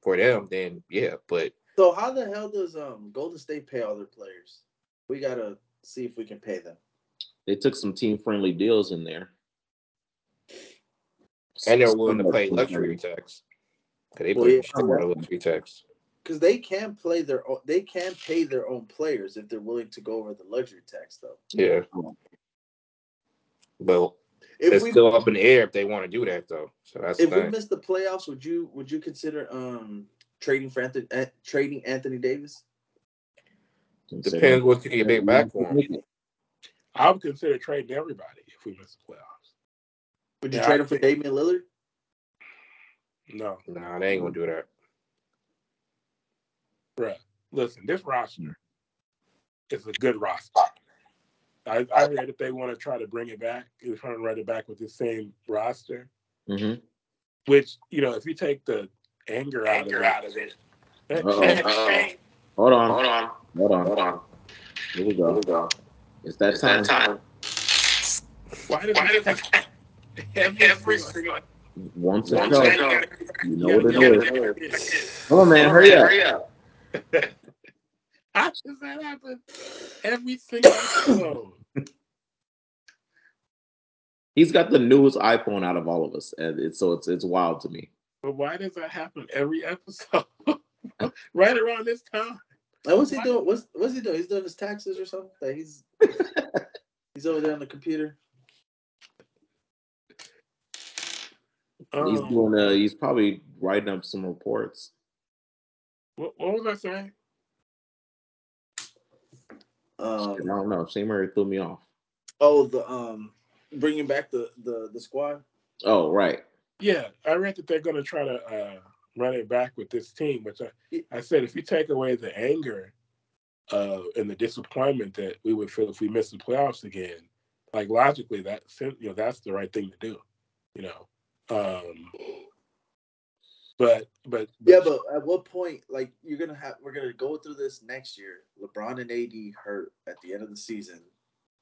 for them, then yeah. But So how the hell does um Golden State pay all their players? We gotta see if we can pay them. They took some team friendly deals in there. and they're willing to pay luxury tax. Cause they Well, yeah. shit on the luxury tax. Because they can play their own, they can pay their own players if they're willing to go over the luxury tax though. Yeah. But If it's we still up in the air if they want to do that though. So that's if we thing. miss the playoffs, would you would you consider um trading for Anthony uh, trading Anthony Davis? Depends what you can get back for him. I would consider trading everybody if we miss the playoffs. Would you Yeah, trade him for think- Damian Lillard? No, Nah, they ain't gonna do that. bruh. Listen, this roster is a good roster. I, I read that they want to try to bring it back. They're trying to run it back with the same roster. Mhm. Which you know, if you take the anger out of it, out of it. Uh-oh. change- Uh-oh. Hold on. Hold on. Hold on. Hold on. Here we go. Here we go. It's that It's time. that time. why does Why it does have <laughs> every, every single- single Once Once it it goes, goes, you know Yeah, what yeah, it yeah. is. Come on, man. Hurry up. Hurry up. <laughs> How does that happen every single episode? He's got the newest iPhone out of all of us, and it's so it's it's wild to me. But why does that happen every episode? <laughs> right around this time. And what's he Why- doing? What's what's he doing? He's doing his taxes or something. That he's <laughs> he's over there on the computer. he's Um, doing. Uh, he's probably writing up some reports. what, what was I saying? I Um, don't know. Shane Murray threw me off. oh, the um, bringing back the the the squad. Oh, right. Yeah, I read that they're going to try to uh, run it back with this team, which I, I said if you take away the anger uh, and the disappointment that we would feel if we missed the playoffs again, like logically, that you know that's the right thing to do, you know. Um, but but Yeah, but at what point, like you're gonna have, we're gonna go through this next year. LeBron and AD hurt at the end of the season.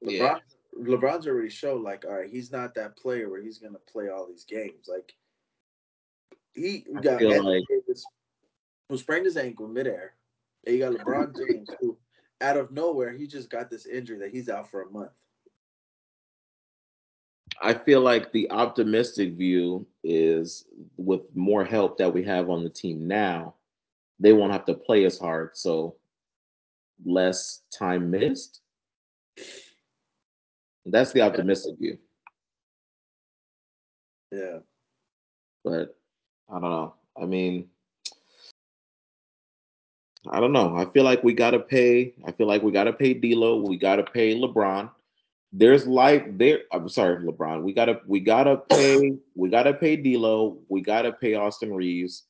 LeBron, Yeah. LeBron's already showed like, all right, he's not that player where he's gonna play all these games. Like he we got Anthony like- Davis who sprained his ankle midair, and you got LeBron <laughs> James who, out of nowhere, he just got this injury that he's out for a month. I feel like the optimistic view is with more help that we have on the team now, they won't have to play as hard. So less time missed. That's the optimistic view. Yeah. But I don't know. I mean, I don't know. I feel like we gotta pay. I feel like we gotta pay D'Lo. We gotta pay LeBron. There's life there. I'm sorry, LeBron. We gotta we gotta pay. We gotta pay D'Lo. We gotta pay Austin Reaves.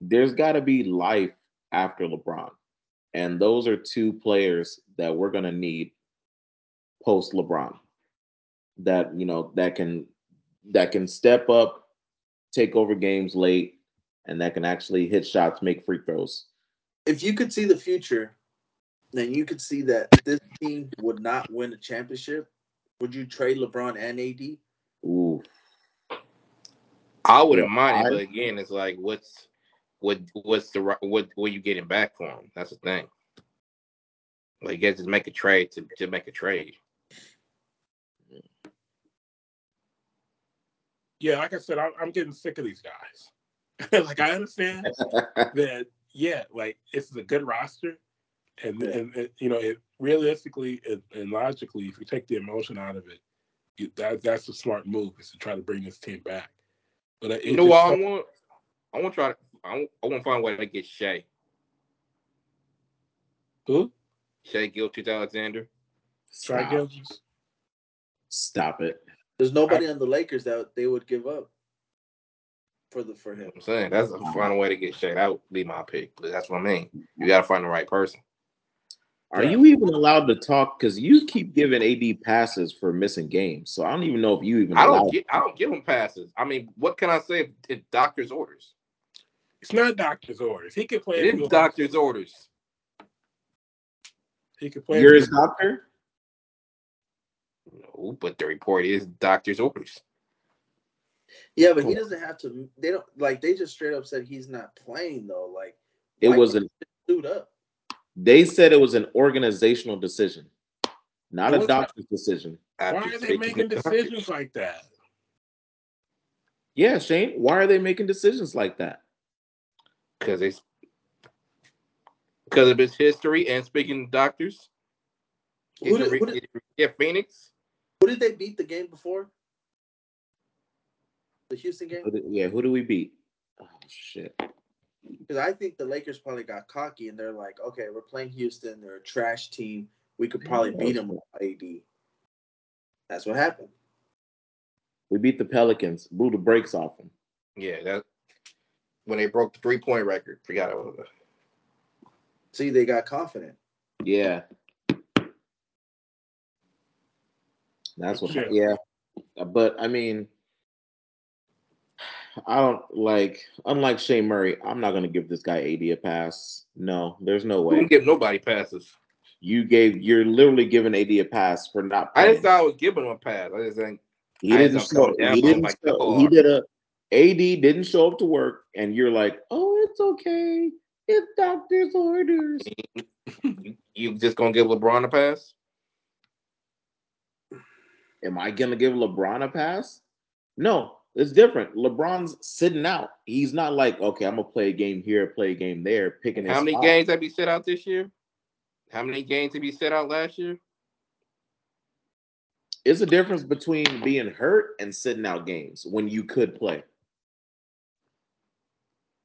There's gotta be life after LeBron, and those are two players that we're gonna need post LeBron. That you know that can that can step up, take over games late, and that can actually hit shots, make free throws. If you could see the future, then you could see that this team would not win a championship. Would you trade LeBron and AD? Ooh, I wouldn't mind it, I- but again, it's like what's what what's the ri- what what you getting back for him? That's the thing. Like you guys just make a trade to, to make a trade. Yeah, like I said, I'm, I'm getting sick of these guys. <laughs> like I understand <laughs> that, yeah, like it's a good roster, and Yeah. and, and, you know, it realistically and, and logically, if you take the emotion out of it, you, that that's a smart move is to try to bring this team back. But it You know what I want? I want to try to. I want, I want to find a way to get Shai. Who? Shai Gilgeous-Alexander. Try Stop. Stop it. There's nobody on the Lakers that they would give up for the for him. I'm saying that's a find a way to get Shai. That would be my pick. But that's what I mean. You got to find the right person. Are Yeah. you even allowed to talk? Because you keep giving AD passes for missing games. So I don't even know if you even. I don't get. I don't give him passes. I mean, what can I say? If, It's doctor's orders. It's not doctor's orders. He could play. It is doctor's orders. He could play. You're his doctor. No, but the report is doctor's orders. Yeah, but he doesn't have to. They don't like. They just straight up said he's not playing though. Like It was can't an. suit up. They said it was an organizational decision, not a What's- doctor's decision. Why are they making to decisions doctors. like that? Yeah, Shane. Why are they making decisions like that? because it's because of his history and speaking to doctors. Who Is did- it, who did- yeah, Phoenix. Who did they beat the game before? The Houston game. Who do- Yeah, who do we beat? Oh shit. Because I think the Lakers probably got cocky and they're like, okay, we're playing Houston. They're a trash team. We could probably beat them with AD. That's what happened. We beat the Pelicans. Blew the brakes off them. Yeah, that when they broke the three point record. Forgot it was. See, they got confident. Yeah. That's what. Shit. Yeah, but I mean, I don't like. Unlike Shea Murray, I'm not gonna give this guy AD a pass. No, there's no We didn't way. give nobody passes. You gave. You're literally giving AD a pass for not. I Playing. just thought I was giving him a pass. I just think he I didn't show. come He didn't. like show, the he did a. AD didn't show up to work, and you're like, oh, it's okay. It's doctor's orders. you, <laughs> you just gonna give LeBron a pass. Am I gonna give LeBron a pass? No, it's different. LeBron's sitting out. He's not like, okay, I'm gonna play a game here, play a game there, picking his How many spot. games have you set out this year? How many games have you set out last year? It's a difference between being hurt and sitting out games when you could play.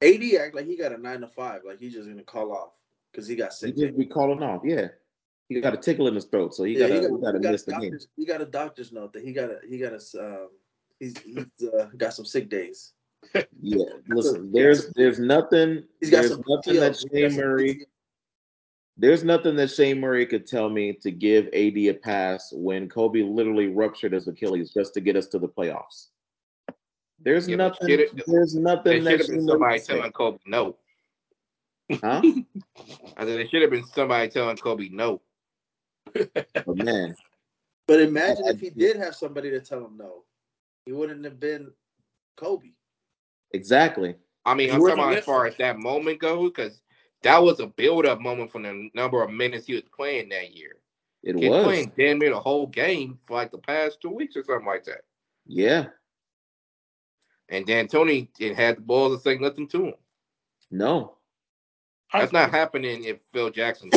AD act like he got a nine to five. Like he's just gonna call off because he got He sick. just be calling off. Yeah, he got a tickle in his throat, so he Yeah, gotta, he he got, gotta he got miss a the game. doctor's, he got a doctor's note that he got a he got a um he's he's uh, got some sick days. <laughs> Yeah, <laughs> listen, there's there's nothing, He's got there's some nothing that He's got Shane some Murray, there's nothing that Shane Murray could tell me to give AD a pass when Kobe literally ruptured his Achilles just to get us to the playoffs. There's Yeah, nothing. should've- There's There nothing should that have been somebody Murray could say. telling Kobe no. Huh? <laughs> I said there should have been somebody telling Kobe no. <laughs> But man, But imagine I- if he did have somebody to tell him no, he wouldn't have been Kobe. exactly. I mean, He I'm talking about as far as that moment goes, because that was a build-up moment from the number of minutes he was playing that year. It He's was. playing damn near the whole game for like the past two weeks or something like that. Yeah. And D'Antoni it had the balls to say nothing to him. No. That's not happening if Phil Jackson.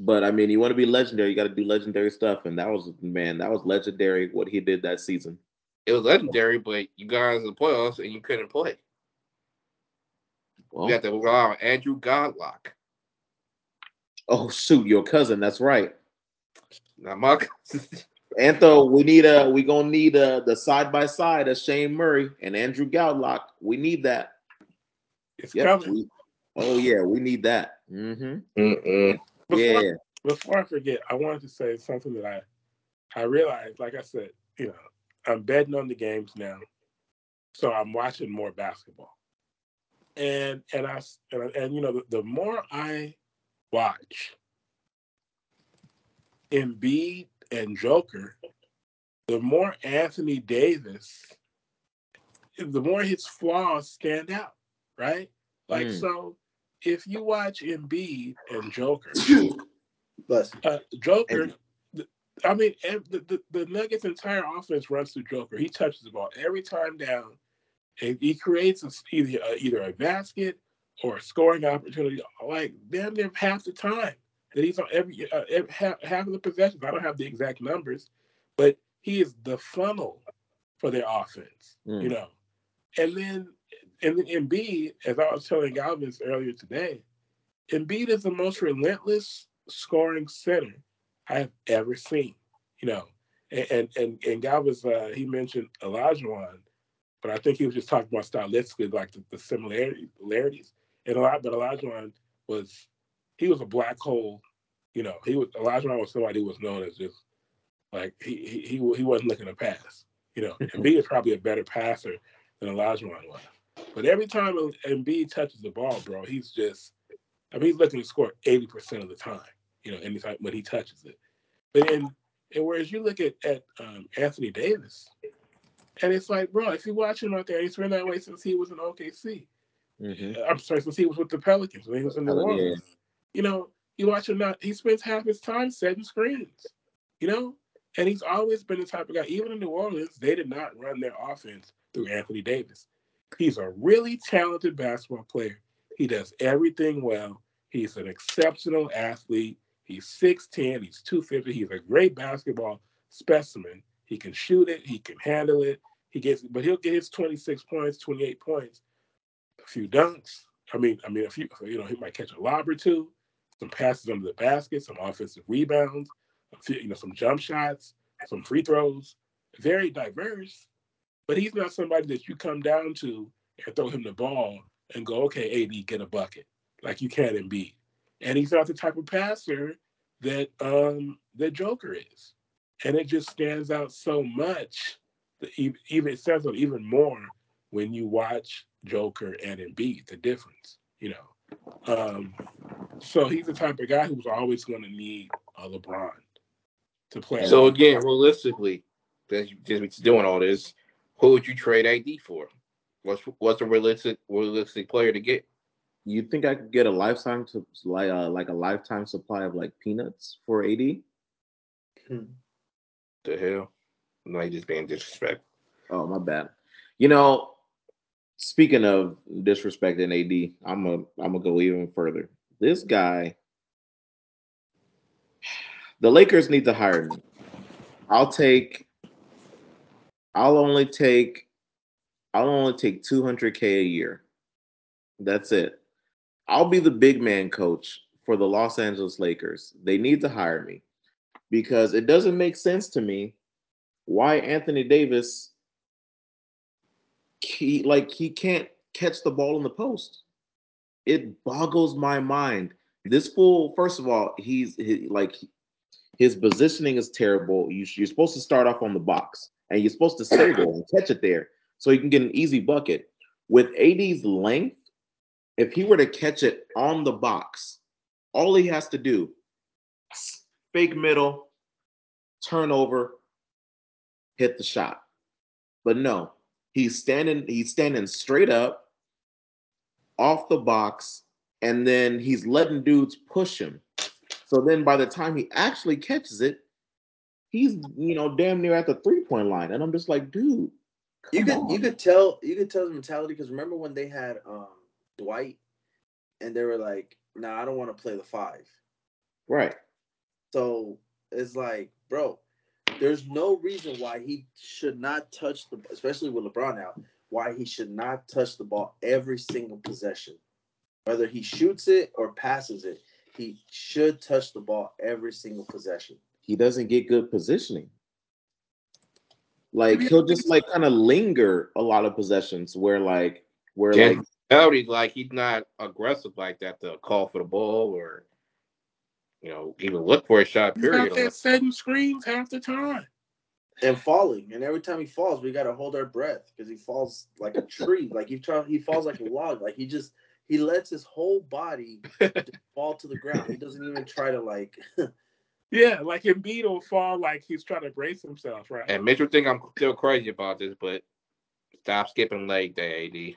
Hurt. But I mean, you want to be legendary, you got to do legendary stuff, and that was man, that was legendary what he did that season. It was legendary, but you guys in the playoffs and you couldn't play. Well, We had to rely on Andrew Goudelock. oh shoot, your cousin. That's right. Now, my <laughs> cousin. Antho, we need a we gonna need a the side by side of Shane Murray and Andrew Goudelock. We need that. It's Yep. coming. we- oh yeah, we need that. hmm Mm-mm. Before, Yeah. before I forget, I wanted to say something that I I realized, like I said, you know, I'm betting on the games now, so I'm watching more basketball, and and I and, and you know, the, the more I watch Embiid and Joker, the more Anthony Davis, the more his flaws stand out, right? Like Mm. so, if you watch Embiid and Joker, <clears throat> Bless uh, Joker. And- I mean, the, the, the Nuggets' entire offense runs through Joker. He touches the ball every time down, and he creates a, s- either uh, either a basket or a scoring opportunity. Like damn near half the time that he's on every, uh, every half, half of the possessions. I don't have the exact numbers, but he is the funnel for their offense. Mm. You know, and then and Embiid, as I was telling Galvin earlier today, Embiid is the most relentless scoring center I've ever seen. You know, and and and, and uh, he mentioned Olajuwon, but I think he was just talking about stylistically, like the, the similarities, similarities. And a lot, but Olajuwon was he was a black hole. You know, he was Olajuwon was somebody who was known as just like he he he, he wasn't looking to pass. You know, <laughs> Embiid is probably a better passer than Olajuwon was. But every time Embiid touches the ball, bro, he's just I mean, he's looking to score eighty percent of the time. You know, anytime when he touches it. But then, and whereas you look at at um, Anthony Davis, and it's like, bro, if you watch him out there, he's been that way since he was in OKC. hmm I'm sorry, since he was with the Pelicans when he was in New Yeah. Orleans. You know, you watch him now, he spends half his time setting screens. You know, and he's always been the type of guy. Even in New Orleans, they did not run their offense through Anthony Davis. He's a really talented basketball player. He does everything well. He's an exceptional athlete. He's 6'10, he's 250. He's a great basketball specimen. He can shoot it, he can handle it. He gets but he'll get his 26 points, 28 points, a few dunks. I mean, I mean a few, you know, he might catch a lob or two, some passes under the basket, some offensive rebounds, a few, you know, some jump shots, some free throws. Very diverse, but he's not somebody that you come down to and throw him the ball and go, okay, AD, get a bucket like you can Embiid. And he's not the type of passer that um that Joker is. And it just stands out so much. that Even it stands out even more when you watch Joker and Embiid, the difference, you know. Um, so he's the type of guy who's always going to need a LeBron to play. So again, realistically, you- since doing all this, who would you trade AD for? What's what's a realistic realistic player to get? You think I could get a lifetime to like uh, like a lifetime supply of like peanuts for AD? The hell, no, he just being disrespectful. Oh my bad. You know, speaking of disrespecting AD, I'm a I'm gonna go even further. This guy, <sighs> the Lakers need to hire me. I'll take. I'll only take. I'll only take 200k a year. That's it. I'll be the big man coach for the Los Angeles Lakers. They need to hire me because it doesn't make sense to me why Anthony Davis he like he can't catch the ball in the post. It boggles my mind. This fool, first of all, he's he, like his positioning is terrible. You, you're supposed to start off on the box and you're supposed to stay there and catch it there so you can get an easy bucket. With AD's length, if he were to catch it on the box, all he has to do fake middle, turnover, hit the shot. But no, he's standing he's standing straight up off the box and then he's letting dudes push him. So then by the time he actually catches it, he's you know damn near at the three-point line. And I'm just like, dude, You could on. you could tell you could tell the mentality because remember when they had um Dwight and they were like, "Nah, I don't want to play the five. right. So it's like, bro, there's no reason why he should not touch the, especially with LeBron out, why he should not touch the ball every single possession. Whether he shoots it or passes it, he should touch the ball every single possession. He doesn't get good positioning. Like he'll just like kind of linger a lot of possessions where like where Yeah. like Ellie, like he's not aggressive like that to call for the ball or you know even look for a shot. He's out Period. there setting screens half the time. And falling, and every time he falls, we gotta hold our breath because he falls like a tree, like he try, he falls like a log, like he just he lets his whole body <laughs> fall to the ground. He doesn't even try to like <laughs> Yeah, like Embiid will fall like he's trying to brace himself, right? And Mitchell think I'm still crazy about this, but stop skipping leg day, AD.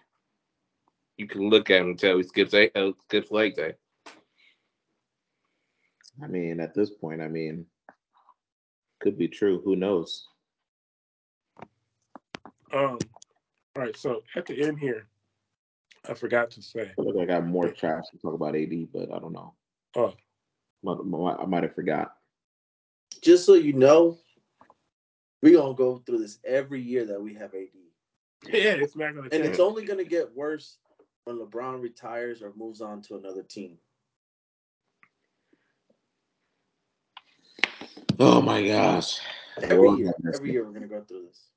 You can look at him and tell he skips a uh, skips leg day. I mean at this point, I mean could be true. Who knows? Um, all right, so at the end here, I forgot to say. I like I got more trash to talk about AD, but I don't know. Oh, Might- might- I might have forgot. Just so you know, we gonna go through this every year that we have AD. yeah, it's not gonna And change. it's only gonna get worse when LeBron retires or moves on to another team. Oh my gosh. Every year, every year we're gonna go through this.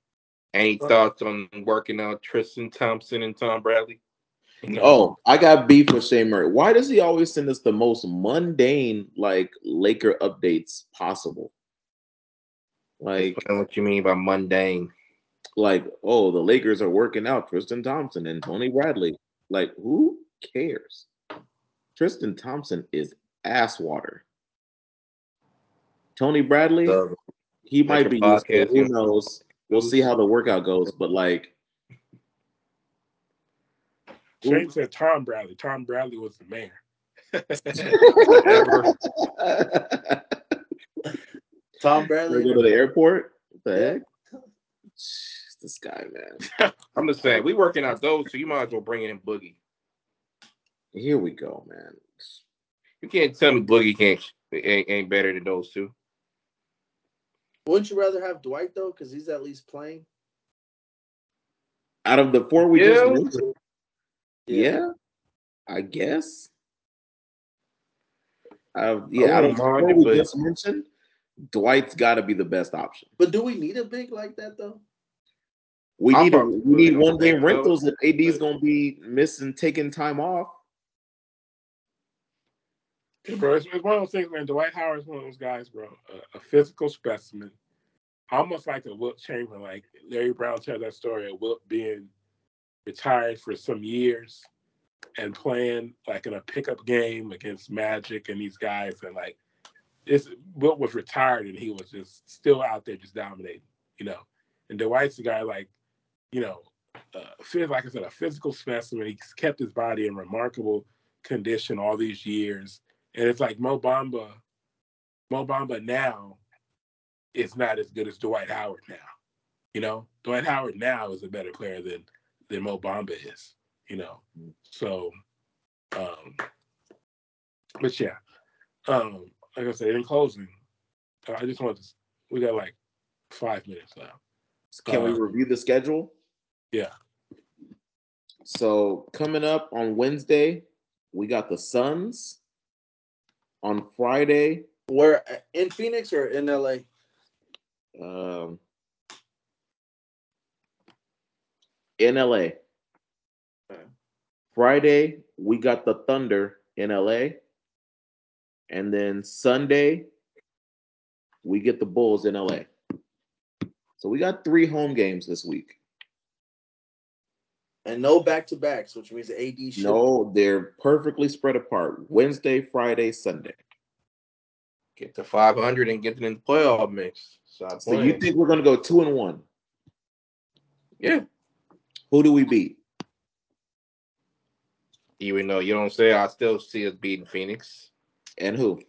Any thoughts on working out Tristan Thompson and Tom Bradley? No. Oh, I got beef with Shane Murray. Why does he always send us the most mundane like Laker updates possible? Like, what you mean by mundane. like, oh, the Lakers are working out Tristan Thompson and Tony Bradley. Like, who cares? Tristan Thompson is ass water. Tony Bradley, So, he might be Laker useful. Who knows? We'll see how the workout goes. But like, Shane said Tom Bradley. Tom Bradley was the mayor. <laughs> <laughs> Whatever. Tom Wanna Bradley. go to the airport? What the heck? Jeez, This guy, man. I'm just saying, we working out those, so you might as well bring in Boogie. Here we go, man. You can't tell me Boogie can't ain't, ain't better than those two. Wouldn't you rather have Dwight though, because he's at least playing? Out of the four we Yeah. just mentioned, yeah, I guess. Uh, yeah, out of wouldn't the mind four it, we just mentioned, Dwight's got to be the best option. But do we need a big like that though? We I'll need a, we need put it on one game rentals if AD's but- gonna be missing taking time off. Yeah, bro, it's, it's one of those things, man. Dwight Howard's one of those guys, bro. A, a physical specimen, almost like a Wilt Chamberlain. Like Larry Brown tells that story of Wilt being retired for some years and playing like in a pickup game against Magic and these guys, and like this Wilt was retired and he was just still out there just dominating, you know. And Dwight's the guy like, you know, uh, like I said, a physical specimen. He's kept his body in remarkable condition all these years. And it's like Mo Bamba, Mo Bamba now is not as good as Dwight Howard now. You know, Dwight Howard now is a better player than than Mo Bamba is. You know, so, um, but yeah, um, like I said, in closing, uh, I just want to. We got like five minutes left. Can we Uh, review the schedule? Yeah. So coming up on Wednesday, we got the Suns. On Friday, Where in Phoenix or in LA? um, in LA. Okay. Friday, we got the Thunder in LA. And then Sunday, we get the Bulls in LA. So we got three home games this week. And no back to backs, which means AD should No, they're perfectly spread apart. Wednesday, Friday, Sunday. Get to 500 and get it in the playoff mix. Stop So you think we're gonna go two and one? yeah. Who do we beat? Even though you don't say, I still see us beating Phoenix. And who?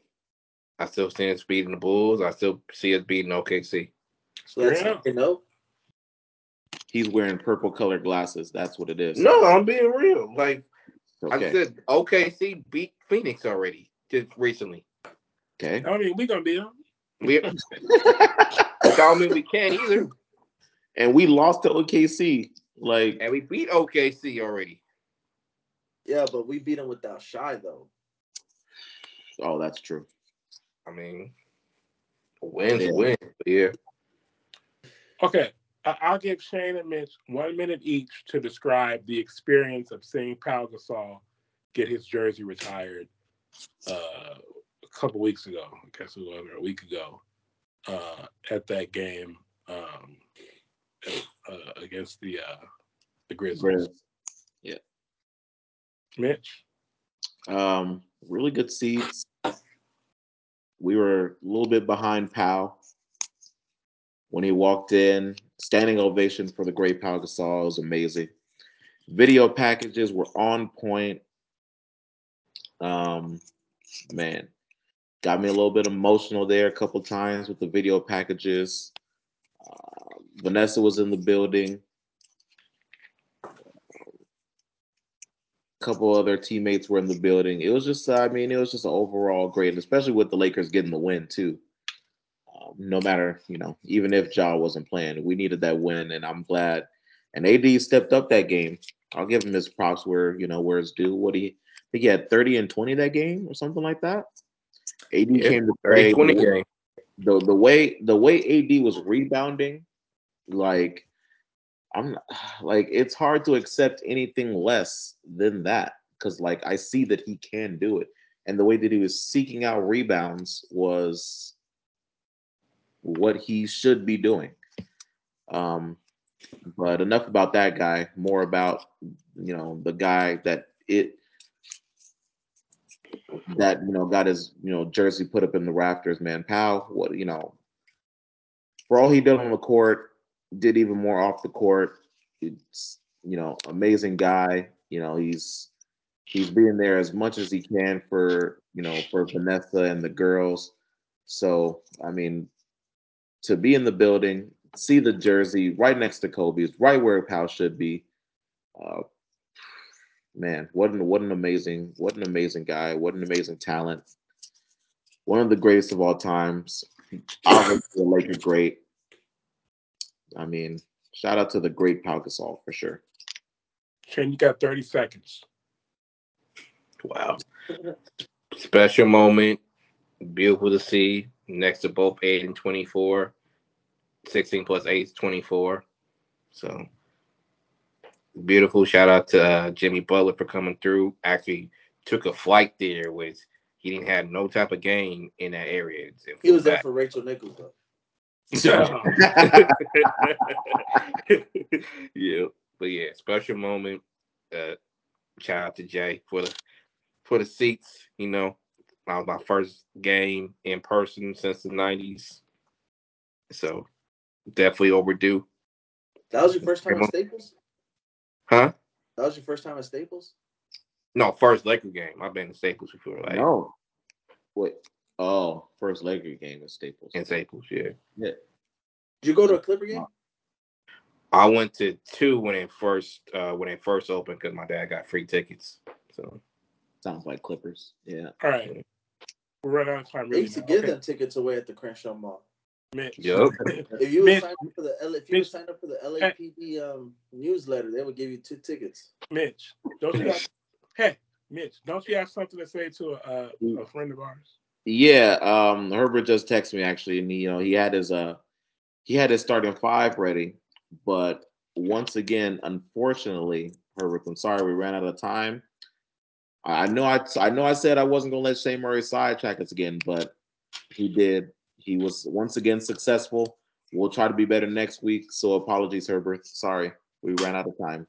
I still see us beating the Bulls. I still see us beating OKC. So that's Yeah. you know. He's wearing purple colored glasses. That's what it is. No, I'm being real. Like I said, OKC beat Phoenix already just recently. Okay. I mean, we gonna beat them. We <laughs> don't mean we can't either. And we lost to OKC. Like, And we beat OKC already. Yeah, but we beat them without Shai though. Oh, that's true. I mean, a win's Yeah. win. Yeah. Okay, I- I'll give Shane and Mitch one minute each to describe the experience of seeing Pau Gasol get his jersey retired uh, a couple weeks ago. I guess it was or a week ago uh, at that game um, uh, against the uh, the Grizzlies. Grizz. Mitch, Um, really good seats. We were a little bit behind Pau when he walked in. Standing ovation for the great Pau Gasol was amazing. Video packages were on point. Um, man, got me a little bit emotional there a couple times with the video packages. Uh, Vanessa was in the building. Couple other teammates were in the building. It was just, I mean, it was just an overall great, and especially with the Lakers getting the win too. Um, no matter, you know, even if Ja wasn't playing, we needed that win, and I'm glad. And AD stepped up that game. I'll give him his props where you know where it's due. What he, I think he had 30 and 20 that game or something like that. AD Yeah, came to 30 play. 20 game. The the way the way AD was rebounding, like I'm not- <sighs> like it's hard to accept anything less than that because like I see that he can do it, and the way that he was seeking out rebounds was what he should be doing. Um, but enough about that guy. More about you know the guy that it that you know got his you know jersey put up in the rafters. Man, Pau, what you know, for all he did on the court, did even more off the court. It's you know amazing guy. You know he's he's being there as much as he can for you know for Vanessa and the girls. So I mean, to be in the building, see the jersey right next to Kobe's, right where Pau should be. Uh, man, what an what an amazing what an amazing guy, what an amazing talent. One of the greatest of all times. Obviously, a Laker great. I mean, shout out to the great Pau Gasol for sure. Shane, you got 30 seconds. Wow. Special moment. Beautiful to see. Next to both 8 and 24. 16 plus 8 is 24. So beautiful. Shout out to uh, Jimmy Butler for coming through. Actually took a flight there with he didn't have no type of game in that area. He was there for Rachel Nichols though. <laughs> yeah, but yeah, special moment. Uh, shout out to Jay for the for the seats. You know, that was my first game in person since the nineties, so definitely overdue. That was your first time at Staples? Huh? That was your first time at Staples? No, first Laker game. I've been to Staples before, like No. Wait. Oh, first Laker game at Staples. in Staples. Yeah, Yeah. Did you go to a Clipper game? I went to two when it first uh when it first opened because my dad got free tickets. So Sounds like Clippers. Yeah. All right. We're running out of time. They Really used to now. give Okay, them tickets away at the Crenshaw Mall. Mitch. Yup. <laughs> If you would Mitch- sign up for the L- if you would Mitch- sign up for the LAPD um, newsletter, they would give you two tickets. Mitch, don't you have, <laughs> hey, Mitch, don't you have something to say to a, a, a friend of ours? Yeah, um, Herbert just texted me actually, and he, you know he had his uh he had his starting five ready, but once again, unfortunately, Herbert, I'm sorry we ran out of time. I I know I I know I said I wasn't gonna let Shane Murray sidetrack us again, but he did. He was once again successful. We'll try to be better next week. So apologies, Herbert. Sorry, we ran out of time.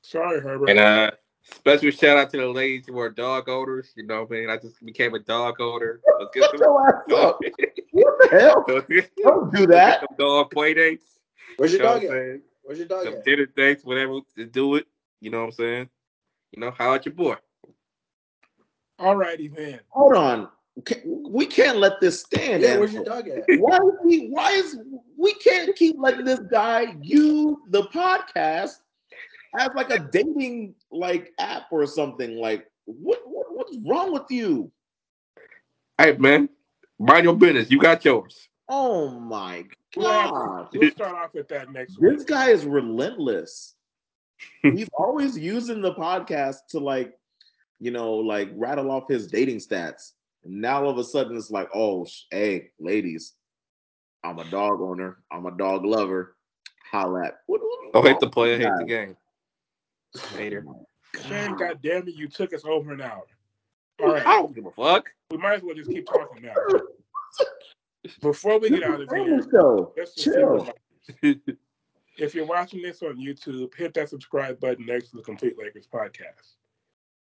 Sorry, Herbert. And uh special shout out to the ladies who are dog owners. You know what I mean? I just became a dog owner. Let's get some, your. What the hell? <laughs> Don't do that. some dog play dates. Where's You your know dog what I'm at? saying? Where's your dog Some at? dinner dates, whatever to do it. You know what I'm saying? You know, how about your boy? All righty man. Hold on. We can't let this stand. Yeah, where's your dog at? why is he, why is we can't keep letting this guy use the podcast as like a dating like app or something like what, what what's wrong with you Hey man, mind your business. You got yours. Oh my We'll, have- god. we'll start off with that next This week. guy is relentless. <laughs> He's always using the podcast to like, you know, like rattle off his dating stats. And now all of a sudden it's like, oh, sh- hey, ladies, I'm a dog owner. I'm a dog lover. Holla at. What, what- oh, Don't hate the player, hate the game. Hater. <laughs> Oh Shane, God. God damn it, you took us over an hour. All right, I don't give a fuck. we might as well just keep talking now. Before we get out of Family here, let's just Chill. <laughs> If you're watching this on YouTube, hit that subscribe button next to the Complete Lakers podcast.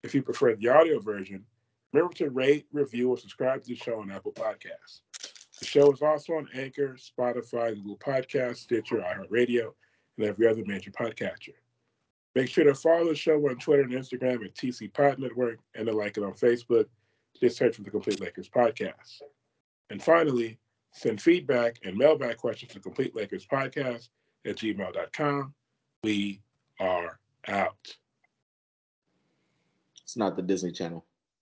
If you prefer the audio version, remember to rate, review, or subscribe to the show on Apple Podcasts. The show is also on Anchor, Spotify, Google Podcasts, Stitcher, iHeartRadio, and every other major podcatcher. Make sure to follow the show on Twitter and Instagram at TC Pod Network and to like it on Facebook. Just search for the Complete Lakers podcast. And finally, send feedback and mailbag questions to Complete Lakers Podcast at gmail.com. We are out. It's not the Disney Channel.